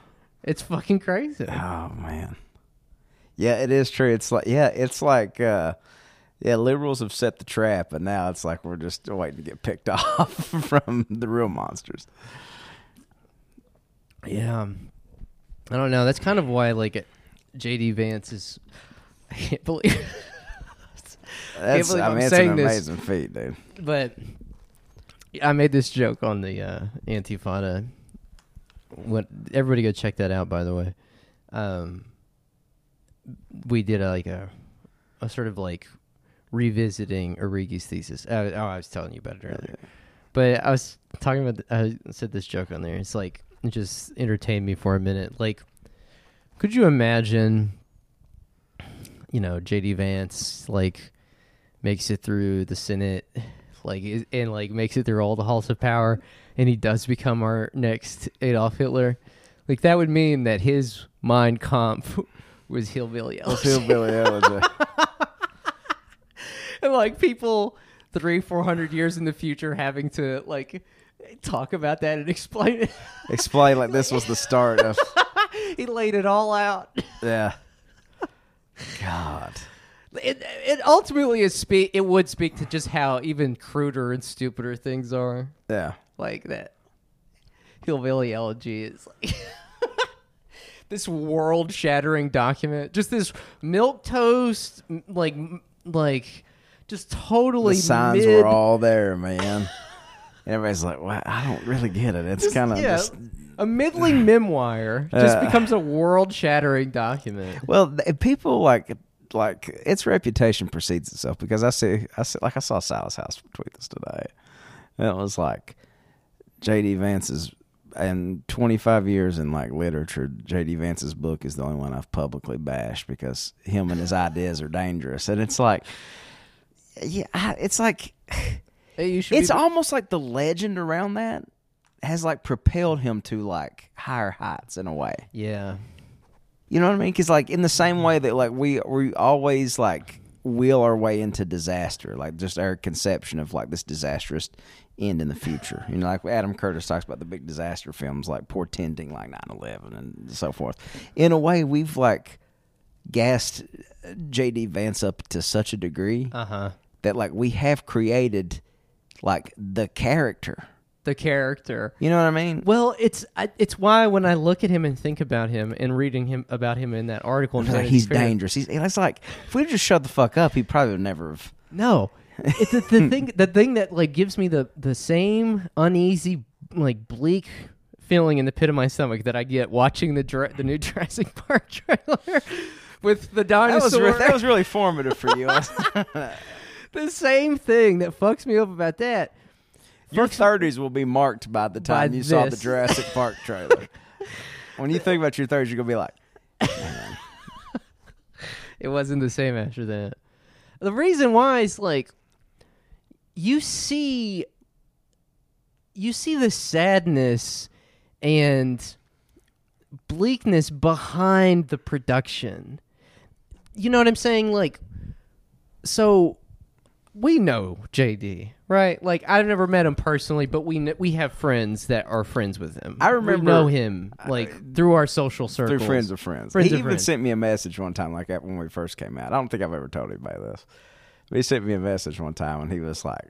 Speaker 1: It's fucking crazy.
Speaker 2: Oh man. Yeah, it is true. It's like yeah, it's like uh yeah, liberals have set the trap and now it's like we're just waiting to get picked off from the real monsters.
Speaker 1: Yeah. I don't know. That's kind of why like JD Vance is I can't believe
Speaker 2: That's I
Speaker 1: I'm
Speaker 2: mean it's
Speaker 1: saying
Speaker 2: an
Speaker 1: this.
Speaker 2: amazing feat, dude.
Speaker 1: but I made this joke on the uh Antifada. What everybody go check that out by the way. Um we did a, like a a sort of like revisiting Origi's thesis. Uh, oh, I was telling you about it earlier. But I was talking about. I said this joke on there. It's like it just entertained me for a minute. Like, could you imagine? You know, JD Vance like makes it through the Senate, like and like makes it through all the halls of power, and he does become our next Adolf Hitler. Like that would mean that his Mein Kampf was hillbilly. Elegy.
Speaker 2: Billy Elegy.
Speaker 1: and like people three four hundred years in the future having to like talk about that and explain it
Speaker 2: Explain like this was the start of
Speaker 1: he laid it all out
Speaker 2: yeah. God.
Speaker 1: it, it ultimately is speak it would speak to just how even cruder and stupider things are
Speaker 2: Yeah.
Speaker 1: like that hillbilly elegy is like this world shattering document just this milk toast like like just totally
Speaker 2: The signs
Speaker 1: mid-
Speaker 2: were all there, man. Everybody's like, "Well, I don't really get it. It's kind of
Speaker 1: yeah,
Speaker 2: just
Speaker 1: a middling memoir just
Speaker 2: Uh.
Speaker 1: becomes a world-shattering document.
Speaker 2: Well, th- people like like its reputation precedes itself because I see I see like I saw Silas House tweet this today, and it was like J.D. Vance's in 25 years in like literature, J.D. Vance's book is the only one I've publicly bashed because him and his ideas are dangerous, and it's like, yeah, I- it's like
Speaker 1: Hey, you should
Speaker 2: it's
Speaker 1: be-
Speaker 2: almost like the legend around that has like propelled him to like higher heights in a way.
Speaker 1: yeah.
Speaker 2: You know what I mean? Because like in the same way that like we we always like wheel our way into disaster, like just our conception of like this disastrous end in the future. You know, like Adam Curtis talks about the big disaster films, like portending like 9-11 and so forth. In a way, we've like gassed J.D. Vance up to such a degree
Speaker 1: Uh huh.
Speaker 2: That like we have created like the character.
Speaker 1: The character.
Speaker 2: You know what I mean?
Speaker 1: Well, it's I, it's why when I look at him and think about him and reading him about him in that article, in
Speaker 2: Like, he's
Speaker 1: Fair-
Speaker 2: dangerous. He's it's like if we just shut the fuck up, he probably would never have.
Speaker 1: No, it's the, the thing. The thing that like gives me the the same uneasy, like bleak feeling in the pit of my stomach that I get watching the Jura- the new Jurassic Park trailer with the
Speaker 2: That was
Speaker 1: dinosaur.
Speaker 2: re- that was really formative for you.
Speaker 1: the same thing that fucks me up about that.
Speaker 2: Your thirties will be marked by the time
Speaker 1: By
Speaker 2: you saw the. Jurassic Park trailer. when you think about your thirties, you're gonna be like,
Speaker 1: It wasn't the same after that. The reason why is like you see you see the sadness and bleakness behind the production. You know what I'm saying? Like so we know JD, right? Like I've never met him personally, but we kn- we have friends that are friends with him.
Speaker 2: I
Speaker 1: we
Speaker 2: remember-
Speaker 1: know him like through our social circles.
Speaker 2: through friends of friends.
Speaker 1: Friends
Speaker 2: he
Speaker 1: of
Speaker 2: even
Speaker 1: friends.
Speaker 2: sent me a message one time, like that when we first came out. I don't think I've ever told anybody this, but he sent me a message one time, and he was like,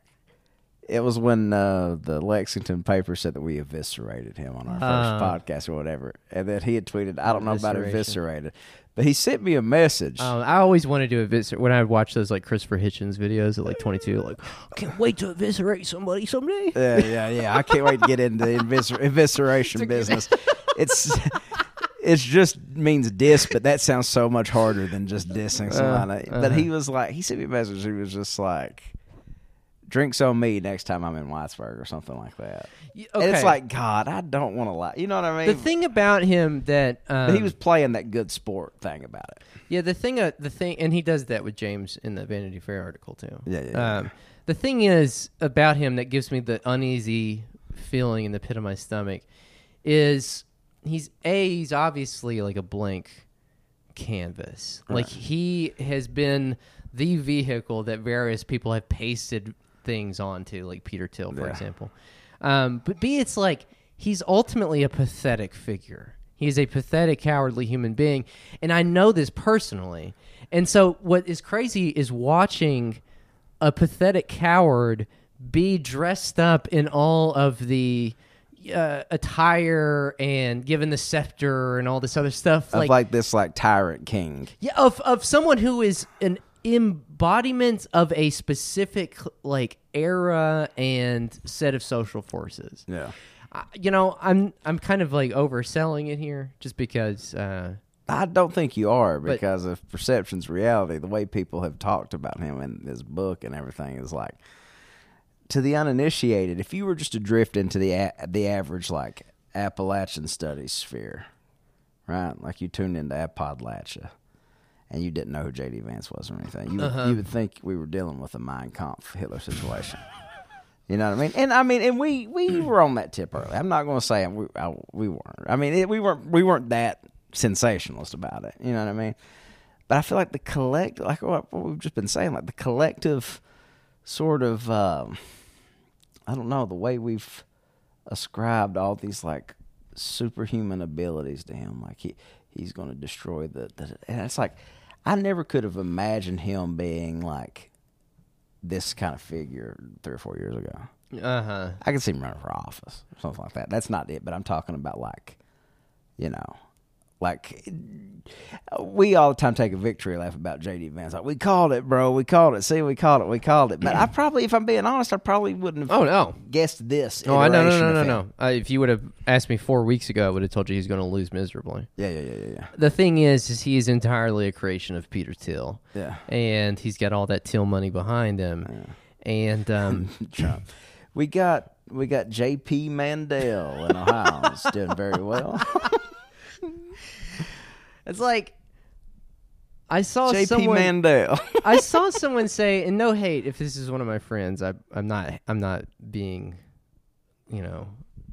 Speaker 2: "It was when uh, the Lexington paper said that we eviscerated him on our first
Speaker 1: Uh.
Speaker 2: podcast or whatever, and that he had tweeted, I don't know about eviscerated, but he sent me a message.
Speaker 1: Um, I always wanted to eviscerate when I would watch those like Christopher Hitchens videos at like 22. Like, I can't wait to eviscerate somebody someday.
Speaker 2: Yeah, yeah, yeah. I can't wait to get into the eviscer- evisceration business. It's it's just means diss, but that sounds so much harder than just dissing somebody. but he was like, he sent me a message. He was just like, "Drinks on me next time I'm in Whitesburg" or something like that.
Speaker 1: Y-
Speaker 2: And it's like, God, I don't want to lie. You know what I mean?
Speaker 1: the thing about him that um,
Speaker 2: he was playing that good sport thing about it.
Speaker 1: yeah the thing uh, the thing and he does that with James in the Vanity Fair article too.
Speaker 2: Yeah, yeah, yeah.
Speaker 1: Um, the thing is about him that gives me the uneasy feeling in the pit of my stomach is he's a he's obviously like a blank canvas. Like he has been the vehicle that various people have pasted things onto, like Peter Thiel, for
Speaker 2: Yeah.
Speaker 1: example. Um, but B, it's like he's ultimately a pathetic figure. He's a pathetic, cowardly human being, and I know this personally. And so, what is crazy is watching a pathetic coward be dressed up in all of the uh, attire and given the scepter and all this other stuff.
Speaker 2: Of like, this like tyrant king.
Speaker 1: Yeah, of of someone who is an embodiment of a specific like era and set of social forces.
Speaker 2: Yeah.
Speaker 1: I, you know, I'm I'm kind of like overselling it here, just because. Uh,
Speaker 2: I don't think you are
Speaker 1: But-
Speaker 2: because of perception's reality. The way people have talked about him in his book and everything is like to the uninitiated, if you were just to drift into the a- the average like Appalachian studies sphere, right? Like you tuned into Appalachia, and you didn't know who J.D. Vance was or anything, you would,
Speaker 1: Uh-huh.
Speaker 2: you would think we were dealing with a Mein Kampf Hitler situation. You know what I mean? And I mean, and we we were on that tip early. I'm not going to say we I, we weren't. I mean, it, we weren't we weren't that sensationalist about it. You know what I mean? But I feel like the collect, like what, what we've just been saying, like the collective sort of, um, I don't know, the way we've ascribed all these like superhuman abilities to him, like he he's going to destroy the, the. And it's like I never could have imagined him being like this kind of figure three or four years ago.
Speaker 1: Uh huh.
Speaker 2: I can see him running for office or something like that. That's not it, but I'm talking about like, you know, like we all the time take a victory laugh about JD Vance. Like we called it, bro. We called it. See, we called it. We called it. But I probably, if I'm being honest, I probably wouldn't have
Speaker 1: Oh no.
Speaker 2: guessed this.
Speaker 1: Oh, I no no no no no. Uh, if you would have asked me four weeks ago, I would have told you he's going to lose miserably.
Speaker 2: Yeah, yeah, yeah, yeah, yeah.
Speaker 1: The thing is, is he is entirely a creation of Peter Thiel,
Speaker 2: Yeah.
Speaker 1: and he's got all that Thiel money behind him, and um,
Speaker 2: Trump. We got we got J.P. Mandel in Ohio. He's doing very well.
Speaker 1: it's like I saw
Speaker 2: J.P.
Speaker 1: someone.
Speaker 2: Mandel.
Speaker 1: I saw someone say, and no hate if this is one of my friends. I, I'm not. I'm not being, you know,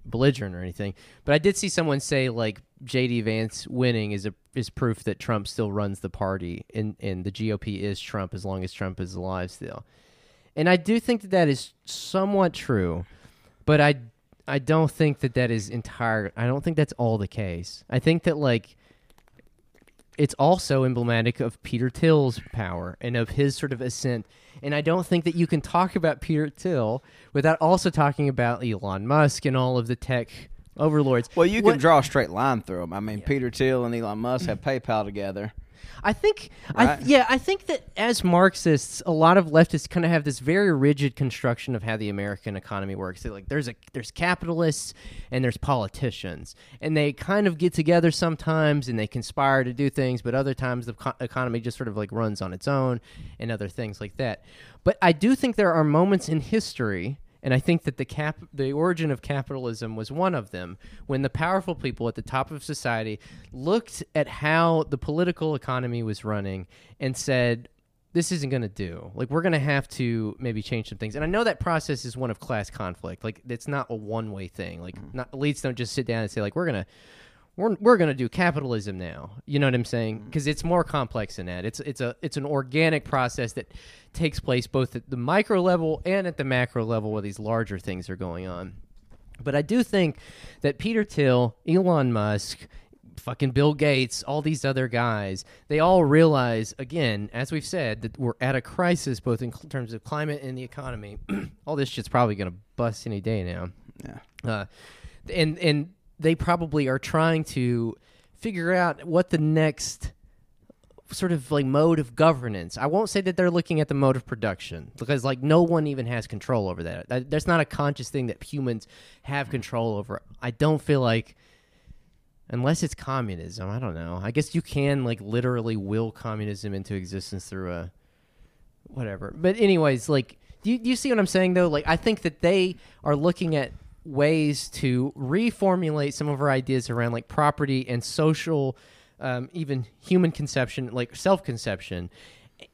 Speaker 1: belligerent or anything. But I did see someone say like JD Vance winning is a is proof that Trump still runs the party, and and the GOP is Trump as long as Trump is alive still. And I do think that that is somewhat true, but I I don't think that that is entire. I don't think that's all the case. I think that like it's also emblematic of Peter Thiel's power and of his sort of ascent. And I don't think that you can talk about Peter Thiel without also talking about Elon Musk and all of the tech overlords.
Speaker 2: Well, you can
Speaker 1: What-
Speaker 2: draw a straight line through them. I mean, Peter Thiel and Elon Musk have PayPal together.
Speaker 1: I think, I
Speaker 2: Right?
Speaker 1: yeah, I think that as Marxists, a lot of leftists kind of have this very rigid construction of how the American economy works. They're like, there's a there's capitalists and there's politicians, and they kind of get together sometimes and they conspire to do things, but other times the co- economy just sort of like runs on its own and other things like that. But I do think there are moments in history and I think that the cap, the origin of capitalism was one of them. When the powerful people at the top of society looked at how the political economy was running and said, "This isn't going to do. Like we're going to have to maybe change some things." And I know that process is one of class conflict. Like it's not a one-way thing. Like mm-hmm. not, elites don't just sit down and say, "Like we're going to." We're, we're gonna do capitalism now. You know what I'm saying? Because it's more complex than that. It's it's a it's an organic process that takes place both at the micro level and at the macro level where these larger things are going on. But I do think that Peter Thiel, Elon Musk, fucking Bill Gates, all these other guys, they all realize, again, as we've said, that we're at a crisis both in cl- terms of climate and the economy. all this shit's probably going to bust any day now.
Speaker 2: Yeah.
Speaker 1: Uh, and and they probably are trying to figure out what the next sort of like mode of governance. I won't say that they're looking at the mode of production because like no one even has control over that. that that's not a conscious thing that humans have control over. I don't feel like unless it's communism, I don't know. I guess you can like literally will communism into existence through a whatever. But anyways, like do you, do you see what I'm saying though? Like I think that they are looking at ways to reformulate some of our ideas around like property and social um, even human conception like self-conception.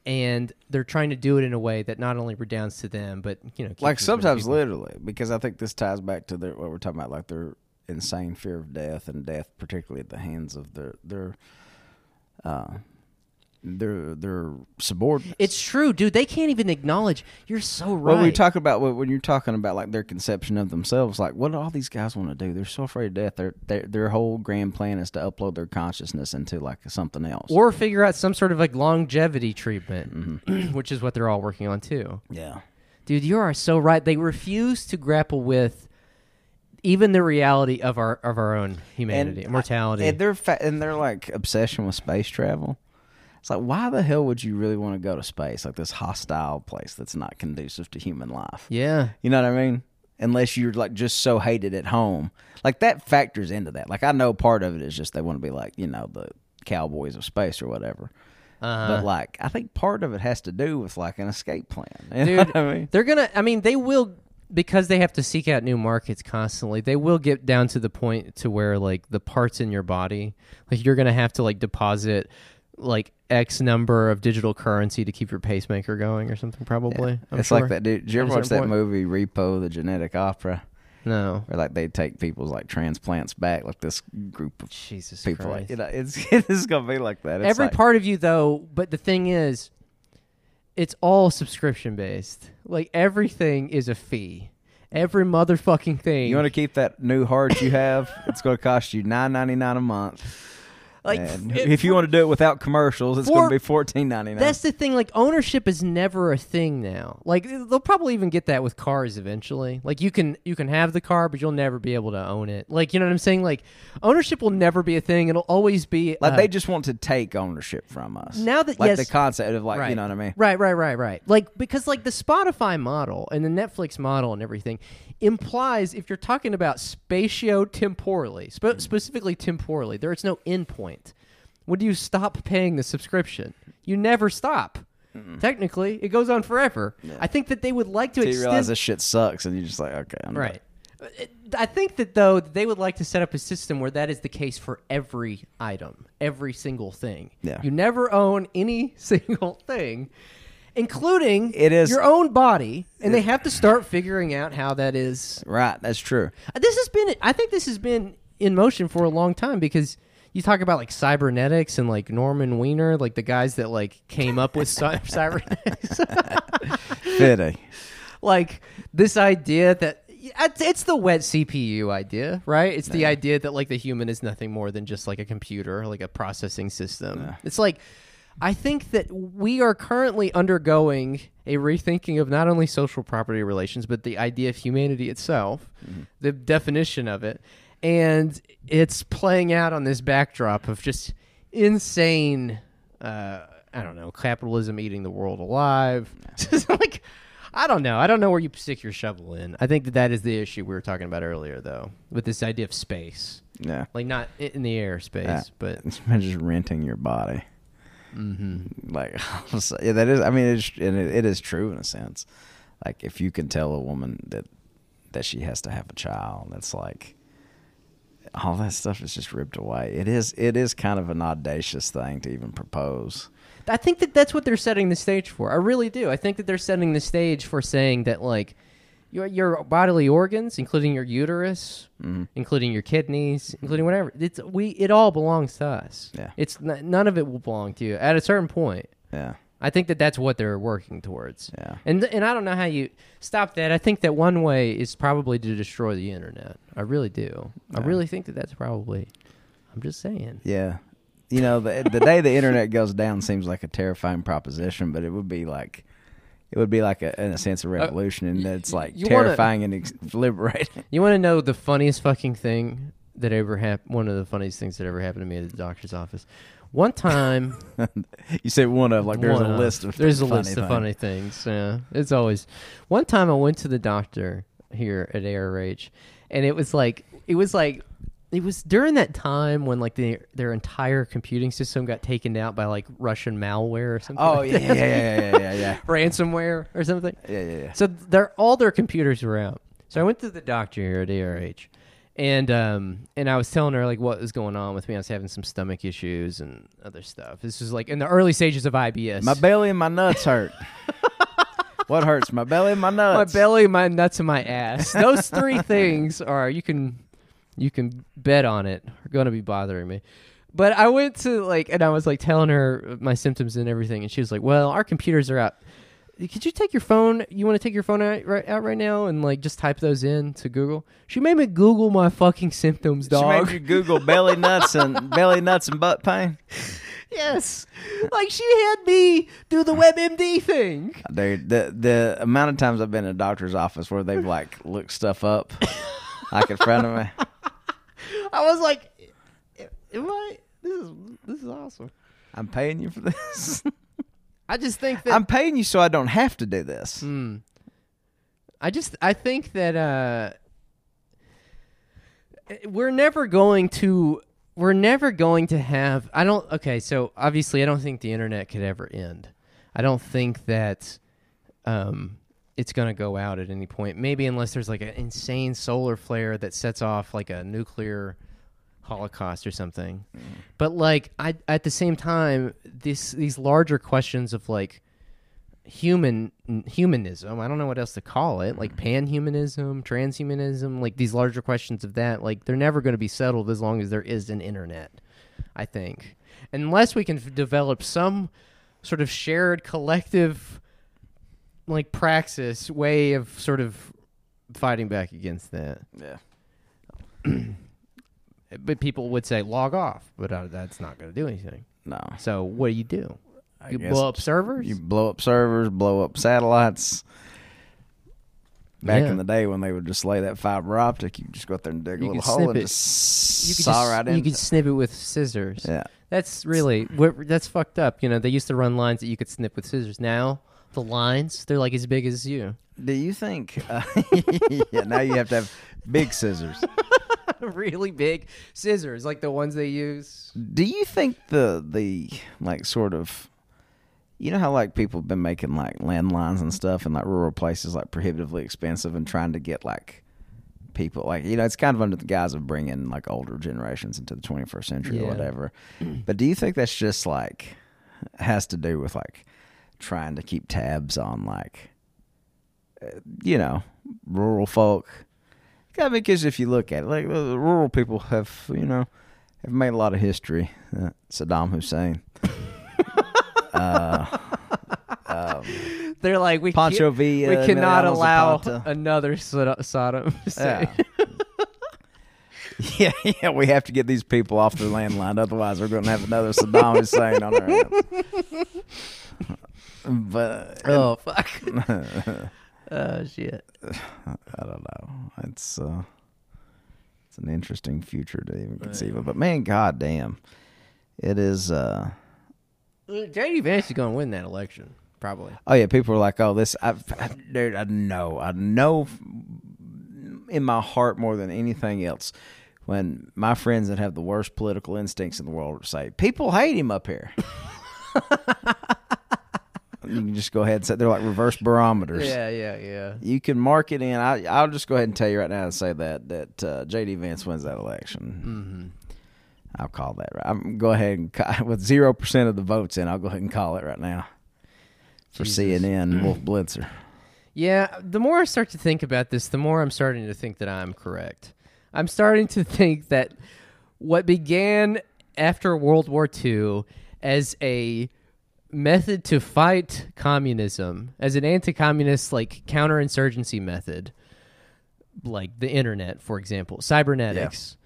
Speaker 1: And they're trying to do it in a way that not only redounds to them but you know
Speaker 2: like sometimes literally because i think this ties back to their, what we're talking about like their insane fear of death and death particularly at the hands of their their uh their their subordinates
Speaker 1: it's true dude they can't even acknowledge you're so right
Speaker 2: Well, we talk about when when you're talking about like their conception of themselves. Like, what do all these guys want to do? They're so afraid of death. Their their their whole grand plan is to upload their consciousness into like something else.
Speaker 1: or figure out some sort of like longevity treatment mm-hmm. which is what they're all working on too
Speaker 2: yeah,
Speaker 1: Dude, you are so right. They refuse to grapple with even the reality of our of our own humanity, mortality.
Speaker 2: and their fa- and their like obsession with space travel. It's like, why the hell would you really want to go to space? Like this hostile place that's not conducive to human life.
Speaker 1: yeah.
Speaker 2: You know what I mean? Unless you're like just so hated at home, like that factors into that. Like I know part of it is just they want to be like you know the cowboys of space or whatever.
Speaker 1: Uh,
Speaker 2: But like, I think part of it has to do with like an escape plan. You
Speaker 1: dude,
Speaker 2: I mean?
Speaker 1: they're gonna. I mean, they will. because they have to seek out new markets constantly, they will get down to the point to where like the parts in your body, like you're gonna have to like deposit like X number of digital currency to keep your pacemaker going or something. Probably. I'm
Speaker 2: it's
Speaker 1: sure.
Speaker 2: like that. Dude, did you ever watch that
Speaker 1: point.
Speaker 2: movie Repo: The Genetic Opera?
Speaker 1: No.
Speaker 2: Or like they take people's like transplants back, like this group of
Speaker 1: Jesus
Speaker 2: people.
Speaker 1: Christ.
Speaker 2: Like, you know, it's it's gonna be like that. It's
Speaker 1: Every
Speaker 2: like-
Speaker 1: part of you though, but the thing is, it's all subscription based. Like everything is a fee. Every motherfucking thing.
Speaker 2: You want to keep that new heart you have? it's going to cost you nine ninety nine a month.
Speaker 1: Like
Speaker 2: And
Speaker 1: it-
Speaker 2: if you want to do it without commercials, it's going to be fourteen ninety nine.
Speaker 1: That's the thing. Like ownership is never a thing now. Like they'll probably even get that with cars eventually. Like you can you can have the car, but you'll never be able to own it. Like you know what I'm saying? Like ownership will never be a thing. It'll always be
Speaker 2: like
Speaker 1: uh,
Speaker 2: they just want to take ownership from us.
Speaker 1: Now that-
Speaker 2: like
Speaker 1: yes.
Speaker 2: the concept of like
Speaker 1: right.
Speaker 2: you know what I mean.
Speaker 1: Right, right, right, right. Like because like the Spotify model and the Netflix model and everything implies if you're talking about spatio-temporally, spe- specifically temporally, there is no endpoint. When do you stop paying the subscription? You never stop. Technically, it goes on forever. I think that they would like to
Speaker 2: So you
Speaker 1: extend
Speaker 2: realize this shit sucks, and you're just like, okay, I'm
Speaker 1: Right. Uh, I think that though they would like to set up a system where that is the case for every item, every single thing.
Speaker 2: Yeah.
Speaker 1: You never own any single thing, including
Speaker 2: It is-
Speaker 1: your own body, and they have to start figuring out how that is.
Speaker 2: Right, that's true.
Speaker 1: Uh, this has been, I think, this has been in motion for a long time because. You talk about like cybernetics and like Norman Wiener, like the guys that like came up with cy- cybernetics.
Speaker 2: Fitting.
Speaker 1: like this idea that it's, it's the wet CPU idea, right? It's the idea that like the human is nothing more than just like a computer, like a processing system. It's like I think that we are currently undergoing a rethinking of not only social property relations, but the idea of humanity itself, mm-hmm. the definition of it, and it's playing out on this backdrop of just insane. Uh, I don't know, capitalism eating the world alive. Just like, I don't know. I don't know where you stick your shovel in. I think that that is the issue we were talking about earlier, though, with this idea of space,
Speaker 2: Yeah.
Speaker 1: like not in the air space, but
Speaker 2: It's just renting your body.
Speaker 1: mm-hmm.
Speaker 2: Like, yeah, that is. I mean, it's and it, it is true in a sense. Like, if you can tell a woman that that she has to have a child, that's like all that stuff is just ripped away. It is. It is kind of an audacious thing to even propose.
Speaker 1: I think that that's what they're setting the stage for. I really do. I think that they're setting the stage for saying that like your your bodily organs, including your uterus,
Speaker 2: Mm-hmm.
Speaker 1: including your kidneys, including whatever, it's we it all belongs to us.
Speaker 2: Yeah.
Speaker 1: It's n- none of it will belong to you at a certain point.
Speaker 2: Yeah.
Speaker 1: I think that that's what they're working towards.
Speaker 2: Yeah.
Speaker 1: And and I don't know how you stop that. I think that one way is probably to destroy the internet. I really do. I really think that that's probably. I'm just saying.
Speaker 2: Yeah. You know, the the day the internet goes down seems like a terrifying proposition, but it would be like it would be like a, in a sense a uh, revolution, and it's like
Speaker 1: you wanna-
Speaker 2: terrifying and ex- liberating.
Speaker 1: You want to know the funniest fucking thing that ever happened? One of the funniest things that ever happened to me at the doctor's office. One time,
Speaker 2: you say one of like there's a list of
Speaker 1: there's a list of funny things. Yeah, it's always. One time I went to the doctor here at ARH, and it was like it was like it was during that time when like the, their entire computing system got taken out by like Russian malware or something.
Speaker 2: Oh
Speaker 1: like
Speaker 2: yeah, yeah, yeah, yeah, yeah, yeah,
Speaker 1: ransomware or something.
Speaker 2: yeah, yeah, yeah.
Speaker 1: So their all their computers were out. So I went to the doctor here at ARH, and um and I was telling her like what was going on with me. I was having some stomach issues and other stuff. This was like in the early stages of IBS.
Speaker 2: My belly and my nuts hurt. what hurts? My belly and my nuts.
Speaker 1: my belly, my nuts, and my ass. Those three things are you can you can bet on it are going to be bothering me. But I went to like and I was like telling her my symptoms and everything, and she was like, "Well, our computers are out. Could you take your phone? You want to take your phone out right out right now and like just type those in to Google?" She made me Google my fucking symptoms, dog.
Speaker 2: She made you Google belly nuts and belly nuts and butt pain.
Speaker 1: yes, like she had me do the WebMD thing.
Speaker 2: Dude, the the amount of times I've been in a doctor's office where they've like looked stuff up, like in front of me.
Speaker 1: I was like, "Am I? This is this is awesome."
Speaker 2: I'm paying you for this.
Speaker 1: I just think that
Speaker 2: I'm paying you so I don't have to do this.
Speaker 1: Hmm. I just I think that uh we're never going to we're never going to have I don't okay, so obviously I don't think the internet could ever end. I don't think that um it's going to go out at any point. Maybe unless there's like an insane solar flare that sets off like a nuclear holocaust or something. But like I at the same time this these larger questions of like human humanism, I don't know what else to call it, like mm-hmm. panhumanism, transhumanism, like these larger questions of that, like they're never going to be settled as long as there is an internet, I think. Unless we can f- develop some sort of shared collective like praxis way of sort of fighting back against that.
Speaker 2: Yeah.
Speaker 1: But people would say log off, but uh, that's not going to do anything.
Speaker 2: No.
Speaker 1: So what do you do?
Speaker 2: I
Speaker 1: You blow up servers?
Speaker 2: You blow up servers, blow up satellites. Back
Speaker 1: Yeah.
Speaker 2: in the day when they would just lay that fiber optic, you just go out there and dig a little hole and
Speaker 1: it.
Speaker 2: just
Speaker 1: you
Speaker 2: saw
Speaker 1: just,
Speaker 2: right in.
Speaker 1: you could snip it with scissors.
Speaker 2: yeah.
Speaker 1: That's really that's fucked up. You know, they used to run lines that you could snip with scissors. Now the lines they're like as big as you.
Speaker 2: Do you think? Uh, yeah. Now you have to have big scissors.
Speaker 1: really big scissors, like the ones they use.
Speaker 2: Do you think the the like sort of you know how like people have been making like landlines and stuff in like rural places like prohibitively expensive and trying to get like people like you know it's kind of under the guise of bringing like older generations into the 21st century
Speaker 1: Yeah.
Speaker 2: or whatever. But do you think that's just like has to do with like trying to keep tabs on like uh, you know rural folk? Yeah, because if you look at it, like the rural people have you know have made a lot of history. Uh, Saddam Hussein. uh, um,
Speaker 1: They're like we
Speaker 2: Pancho
Speaker 1: can't-
Speaker 2: Villa.
Speaker 1: we cannot allow another Saddam Hussein.
Speaker 2: Yeah. yeah, yeah, we have to get these people off the landline, otherwise we're going to have another Saddam Hussein on our hands. But
Speaker 1: oh fuck. Oh shit.
Speaker 2: I don't know. It's uh, it's an interesting future to even conceive of. But man, goddamn, it is. uh
Speaker 1: JD Vance is going to win that election, probably.
Speaker 2: Oh yeah, people are like, "Oh, this." I, I, dude, I know, I know, in my heart more than anything else, when my friends that have the worst political instincts in the world say, "People hate him up here." you can just go ahead and say they're like reverse barometers.
Speaker 1: Yeah, yeah, yeah.
Speaker 2: You can mark it in. I, I'll just go ahead and tell you right now and say that that uh, JD Vance wins that election.
Speaker 1: Mm-hmm.
Speaker 2: I'll call that right. I'm go ahead and with zero percent of the votes in. I'll go ahead and call it right now for
Speaker 1: Jesus.
Speaker 2: CNN. Wolf Blitzer.
Speaker 1: Yeah, the more I start to think about this, the more I'm starting to think that I'm correct. I'm starting to think that what began after World War II as a method to fight communism, as an anti communist, like counterinsurgency method, like the internet, for example, cybernetics,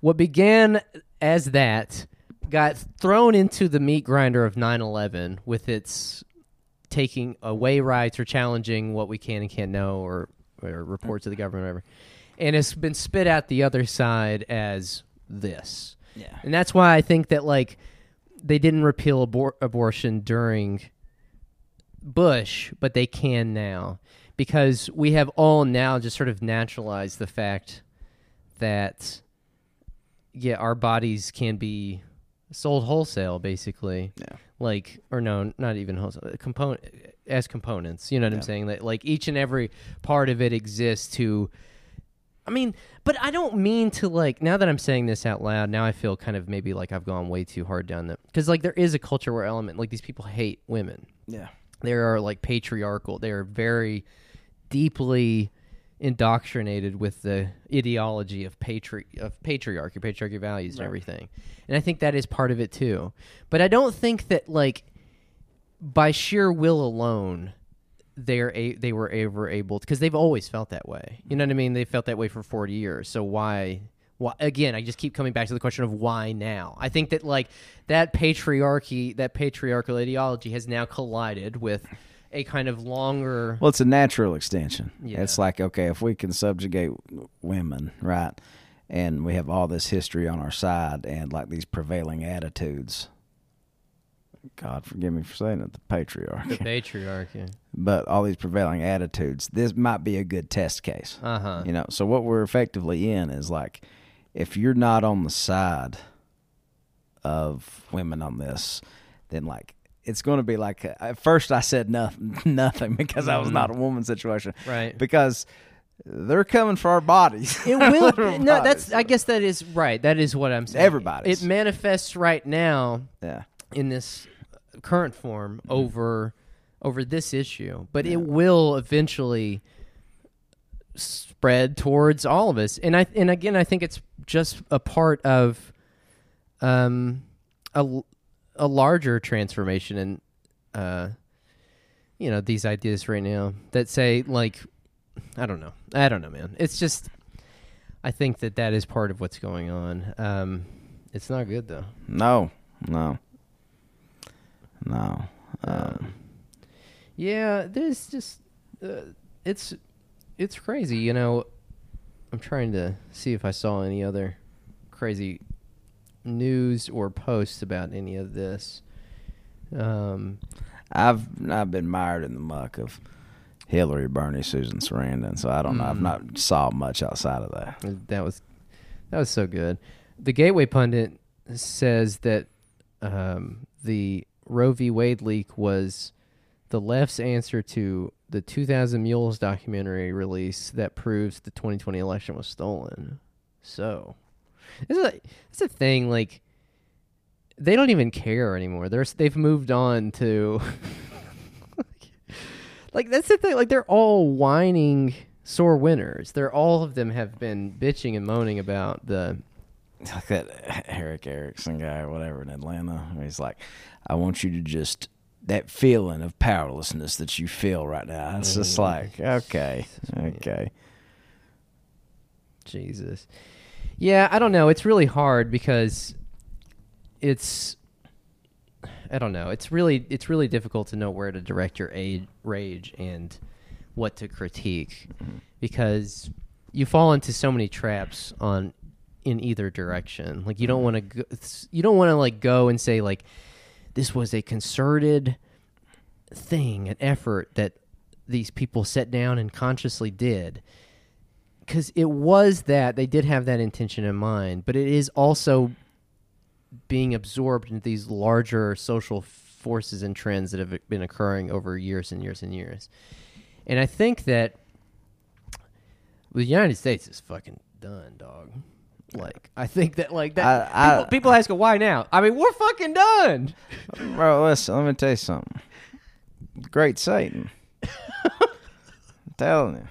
Speaker 1: what began as that got thrown into the meat grinder of 9 11 with its taking away rights or challenging what we can and can't know or, or report to the government or whatever. And it's been spit out the other side as this.
Speaker 2: Yeah.
Speaker 1: And that's why I think that like they didn't repeal abor- abortion during Bush, but they can now. Because we have all now just sort of naturalized the fact that yeah, our bodies can be sold wholesale basically.
Speaker 2: Yeah.
Speaker 1: like or no not even wholesale uh, component as components you know what i'm saying? That like each and every part of it exists to i mean but i don't mean to like now that i'm saying this out loud now i feel kind of maybe like i've gone way too hard down that because like there is a culture where element like these people hate women
Speaker 2: Yeah.
Speaker 1: they are like patriarchal they are very deeply indoctrinated with the ideology of patri of patriarchy patriarchy values and
Speaker 2: Right.
Speaker 1: everything and i think that is part of it too but i don't think that like by sheer will alone they're a, they were ever able because they've always felt that way you know what i mean they felt that way for 40 years so why why again i just keep coming back to the question of why now i think that like that patriarchy that patriarchal ideology has now collided with a kind of longer
Speaker 2: Well, it's a natural extension.
Speaker 1: Yeah.
Speaker 2: It's like, okay, if we can subjugate women, right, and we have all this history on our side and like these prevailing attitudes, God forgive me for saying it, the patriarchy, The
Speaker 1: patriarchy
Speaker 2: but all these prevailing attitudes, this might be a good test case.
Speaker 1: uh-huh
Speaker 2: You know, so what we're effectively in is like, if you're not on the side of women on this, then like it's going to be like at first I said nothing, nothing because I was not a woman situation,
Speaker 1: Right.
Speaker 2: Because they're coming for our bodies.
Speaker 1: It will. no, that's. I guess that is right. That is what I'm saying.
Speaker 2: Everybody.
Speaker 1: It manifests right now
Speaker 2: yeah.
Speaker 1: in this current form
Speaker 2: Mm-hmm.
Speaker 1: over over this issue, but it will eventually spread towards all of us. And I and again, I think it's just a part of um a a larger transformation in uh you know these ideas right now that say like I don't know. I don't know, man. It's just I think that that is part of what's going on. Um it's not good though.
Speaker 2: No, no, no. Um,
Speaker 1: Um, yeah, there's just uh, it's it's crazy, you know. I'm trying to see if I saw any other crazy news or posts about any of this. Um,
Speaker 2: I've I've been mired in the muck of Hillary, Bernie, Susan Sarandon, so I don't know. I've
Speaker 1: Mm.
Speaker 2: not saw much outside of that.
Speaker 1: that was that was so good. The Gateway pundit says that um, the Roe v. Wade leak was the left's answer to the 2000 Mules documentary release that proves the 2020 election was stolen. So, it's a it's a thing like they don't even care anymore. They're they've moved on to like that's the thing. Like they're all whining sore winners. They're all of them have been bitching and moaning about the
Speaker 2: like that Erick Erickson guy or whatever in Atlanta. where He's like, I want you to just that feeling of powerlessness that you feel right now. It's just
Speaker 1: Mm.
Speaker 2: like, okay, okay.
Speaker 1: Jesus. Yeah, I don't know. It's really hard because it's I don't know. It's really it's really difficult to know where to direct your aid, rage and what to critique because you fall into so many traps on in either direction. Like you don't mm-hmm. want to go, you don't want to like go and say like this was a concerted thing, an effort that these people sat down and consciously did because it was that they did have that intention in mind, but it is also being absorbed into these larger social forces and trends that have been occurring over years and years and years. And I think that the United States is fucking done, dog. Like I think that like that
Speaker 2: I- I-
Speaker 1: people, people ask why now. I mean, we're fucking done.
Speaker 2: Bro, listen, let me tell you something. Great Satan. I'm telling you.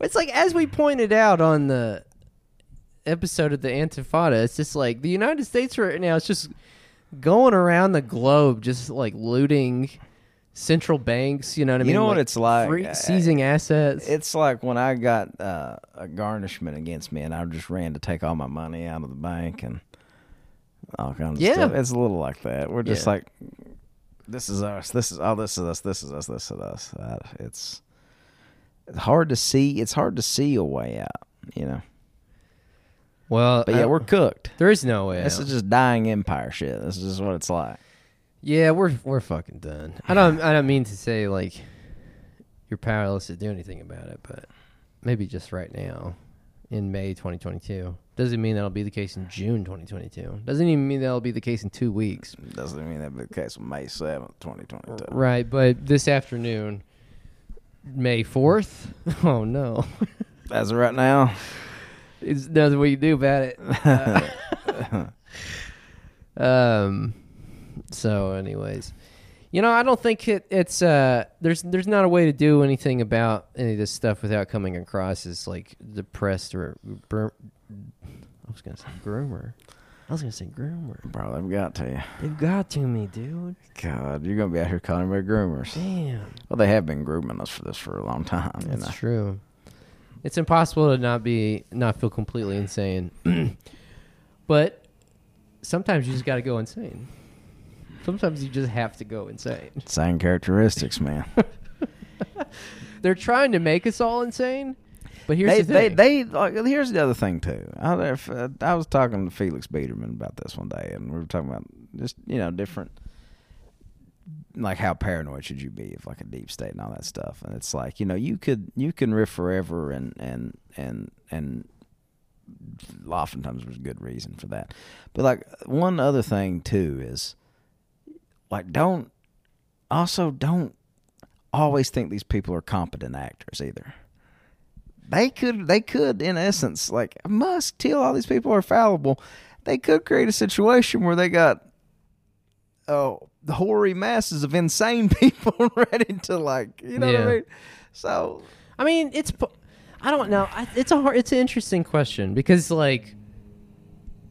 Speaker 1: It's like as we pointed out on the episode of the Antifada, it's just like the United States right now is just going around the globe, just like looting central banks. You know what I mean?
Speaker 2: You know what it's like?
Speaker 1: free- seizing assets.
Speaker 2: It's like when I got uh, a garnishment against me and I just ran to take all my money out of the bank and all kinds
Speaker 1: Yeah.
Speaker 2: of stuff. It's a little like that. We're just
Speaker 1: Yeah.
Speaker 2: like, this is us. This is, oh, this is us. This is us. This is us. Uh, it's, it's hard to see. It's hard to see a way out, you know?
Speaker 1: well,
Speaker 2: But yeah,
Speaker 1: I-
Speaker 2: we're cooked.
Speaker 1: there is no way.
Speaker 2: This
Speaker 1: out.
Speaker 2: is just dying empire shit. This is just what it's like.
Speaker 1: Yeah, we're we're fucking done. I don't I don't mean to say like you're powerless to do anything about it, but maybe just right now in May 2022 doesn't mean that'll be the case in June 2022. Doesn't even mean that'll be the case in two weeks.
Speaker 2: Doesn't mean that'll be the case on May 7th, 2022.
Speaker 1: Right, but this afternoon, May 4th, oh no.
Speaker 2: As of right now,
Speaker 1: There's nothing we can do about it. Uh, um, so, anyways. You know, I don't think it, it's uh there's there's not a way to do anything about any of this stuff without coming across as like depressed or bur- I was gonna say groomer. I was gonna say groomer.
Speaker 2: bro, they've got to you.
Speaker 1: They've got to me, dude.
Speaker 2: God, you're gonna be out here calling everybody groomers.
Speaker 1: Damn.
Speaker 2: Well, they have been grooming us for this for a long time. You
Speaker 1: That's
Speaker 2: know?
Speaker 1: true. It's impossible to not be not feel completely insane. but sometimes you just got to go insane. Sometimes you just have to go insane.
Speaker 2: Same characteristics, man.
Speaker 1: They're trying to make us all insane, but here's
Speaker 2: they,
Speaker 1: the
Speaker 2: they,
Speaker 1: thing.
Speaker 2: they, like, here's the other thing too. I, uh, I was talking to Felix Biederman about this one day, and we were talking about just you know different, like how paranoid should you be of like a deep state and all that stuff. And it's like you know you could you can riff forever and and and and oftentimes there's good reason for that. But like one other thing too is like don't also don't always think these people are competent actors either. They could, they could, in essence, like Musk, Thiel, all these people are fallible. They could create a situation where they got oh the hoary masses of insane people ready to like, you know what I mean? So
Speaker 1: I mean, it's. I don't know. It's a hard. It's an interesting question because like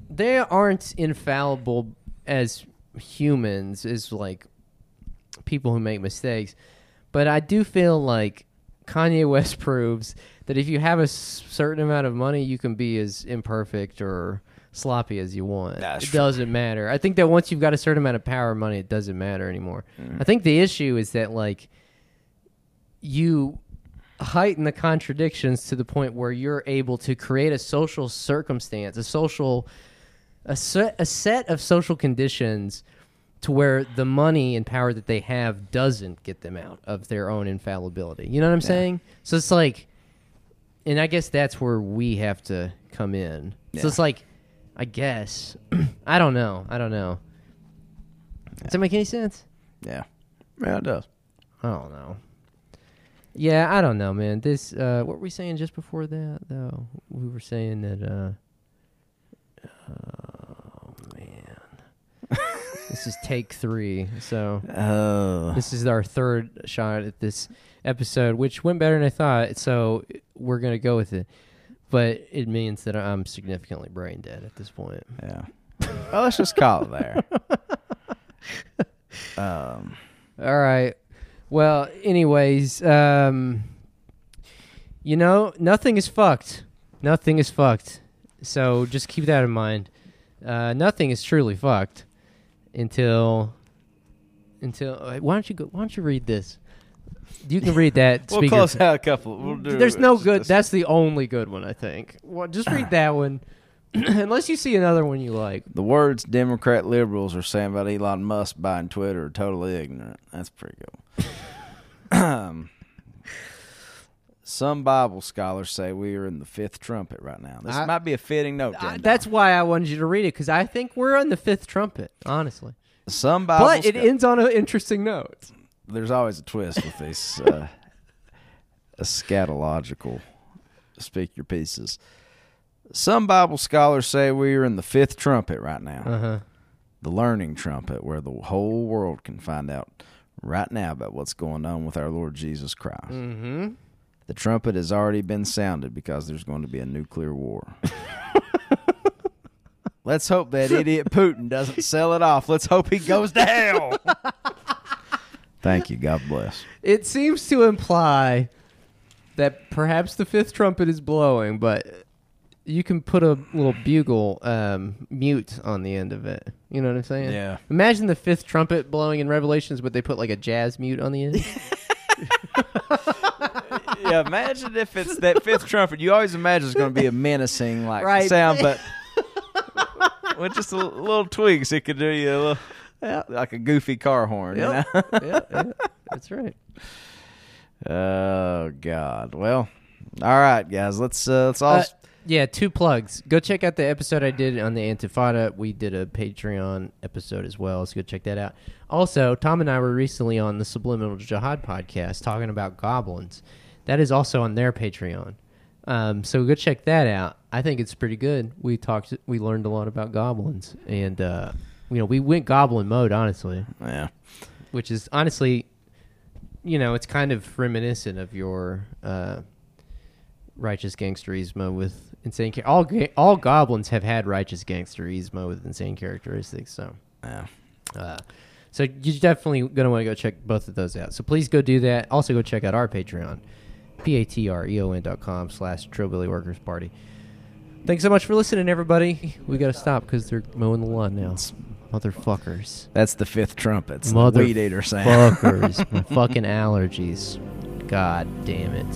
Speaker 1: they aren't infallible as humans is like people who make mistakes, but I do feel like Kanye West proves that if you have a certain amount of money, you can be as imperfect or sloppy as you want.
Speaker 2: That's
Speaker 1: it
Speaker 2: true.
Speaker 1: doesn't matter. I think that once you've got a certain amount of power and money, it doesn't matter anymore.
Speaker 2: Mm.
Speaker 1: I think the issue is that like you heighten the contradictions to the point where you're able to create a social circumstance, a social a set, a set of social conditions to where the money and power that they have doesn't get them out of their own infallibility. You know what I'm
Speaker 2: Yeah.
Speaker 1: saying? So it's like and I guess that's where we have to come in. So it's like I guess I don't know. I don't know. Does that make any sense?
Speaker 2: yeah, yeah, it does.
Speaker 1: I don't know. Yeah, I don't know, man. This uh what were we saying just before that though? We were saying that uh man. This is take 3. So
Speaker 2: Oh,
Speaker 1: this is our third shot at this episode, which went better than I thought. So we're going to go with it. But it means that I'm significantly brain dead at this point.
Speaker 2: yeah. Well, let's just call it there. um,
Speaker 1: All right. Well, anyways, um you know, nothing is fucked. Nothing is fucked. So just keep that in mind. Uh nothing is truly fucked until until uh, why don't you go why don't you read this? You can read that.
Speaker 2: we'll
Speaker 1: speaker-
Speaker 2: close out a couple. We'll do
Speaker 1: There's no good. That's the only good one, I think. Well, just read that one. Unless you see another one you like.
Speaker 2: the words Democrat liberals are saying about Elon Musk buying Twitter are totally ignorant. That's pretty good. um, some Bible scholars say we are in the fifth trumpet right now. This
Speaker 1: I-
Speaker 2: might be a fitting note.
Speaker 1: I, that's why I wanted you to read it because I think we're on the fifth trumpet, honestly.
Speaker 2: some Bible.
Speaker 1: But it
Speaker 2: scho-
Speaker 1: ends on an interesting note.
Speaker 2: there's always a twist with these uh, eschatological speak your pieces. Some Bible scholars say we are in the fifth trumpet right now,
Speaker 1: Uh huh.
Speaker 2: the learning trumpet, where the whole world can find out right now about what's going on with our Lord Jesus Christ.
Speaker 1: Mm-hmm.
Speaker 2: The trumpet has already been sounded because there's going to be a nuclear war. Let's hope that idiot Putin doesn't sell it off. Let's hope he goes to hell. Thank you. God bless.
Speaker 1: It seems to imply that perhaps the fifth trumpet is blowing, but you can put a little bugle um, mute on the end of it. You know what I'm saying?
Speaker 2: Yeah.
Speaker 1: Imagine the fifth trumpet blowing in Revelations, but they put like a jazz mute on the end.
Speaker 2: yeah, imagine if it's that fifth trumpet. You always imagine it's going to be a menacing like
Speaker 1: Right.
Speaker 2: sound, but with just a little tweaks, it could do you a little like a goofy car horn.
Speaker 1: Yep.
Speaker 2: You know?
Speaker 1: yeah, yeah, that's right.
Speaker 2: oh God. Well, all right, guys. Let's uh, let's all.
Speaker 1: Uh, yeah, two plugs. Go check out the episode I did on the Antifada. We did a Patreon episode as well, so go check that out. Also, Tom and I were recently on the Subliminal Jihad podcast talking about goblins. That is also on their Patreon. Um, so go check that out. I think it's pretty good. We talked, we learned a lot about goblins, and uh, you know, we went goblin mode honestly,
Speaker 2: yeah.
Speaker 1: which is honestly, you know, it's kind of reminiscent of your uh, righteous gangsterismo with insane. Char- all ga- all goblins have had righteous gangsterismo with insane characteristics. So,
Speaker 2: Yeah.
Speaker 1: uh, so you're definitely gonna want to go check both of those out. So please go do that. Also go check out our Patreon, p a t r e o n dot com slash Trillbilly Workers Party. Thanks so much for listening, everybody. We gotta stop because they're mowing the lawn now, motherfuckers.
Speaker 2: That's the fifth trumpet. It's the weed eater sound.
Speaker 1: Fuckers. My fucking allergies. God damn it.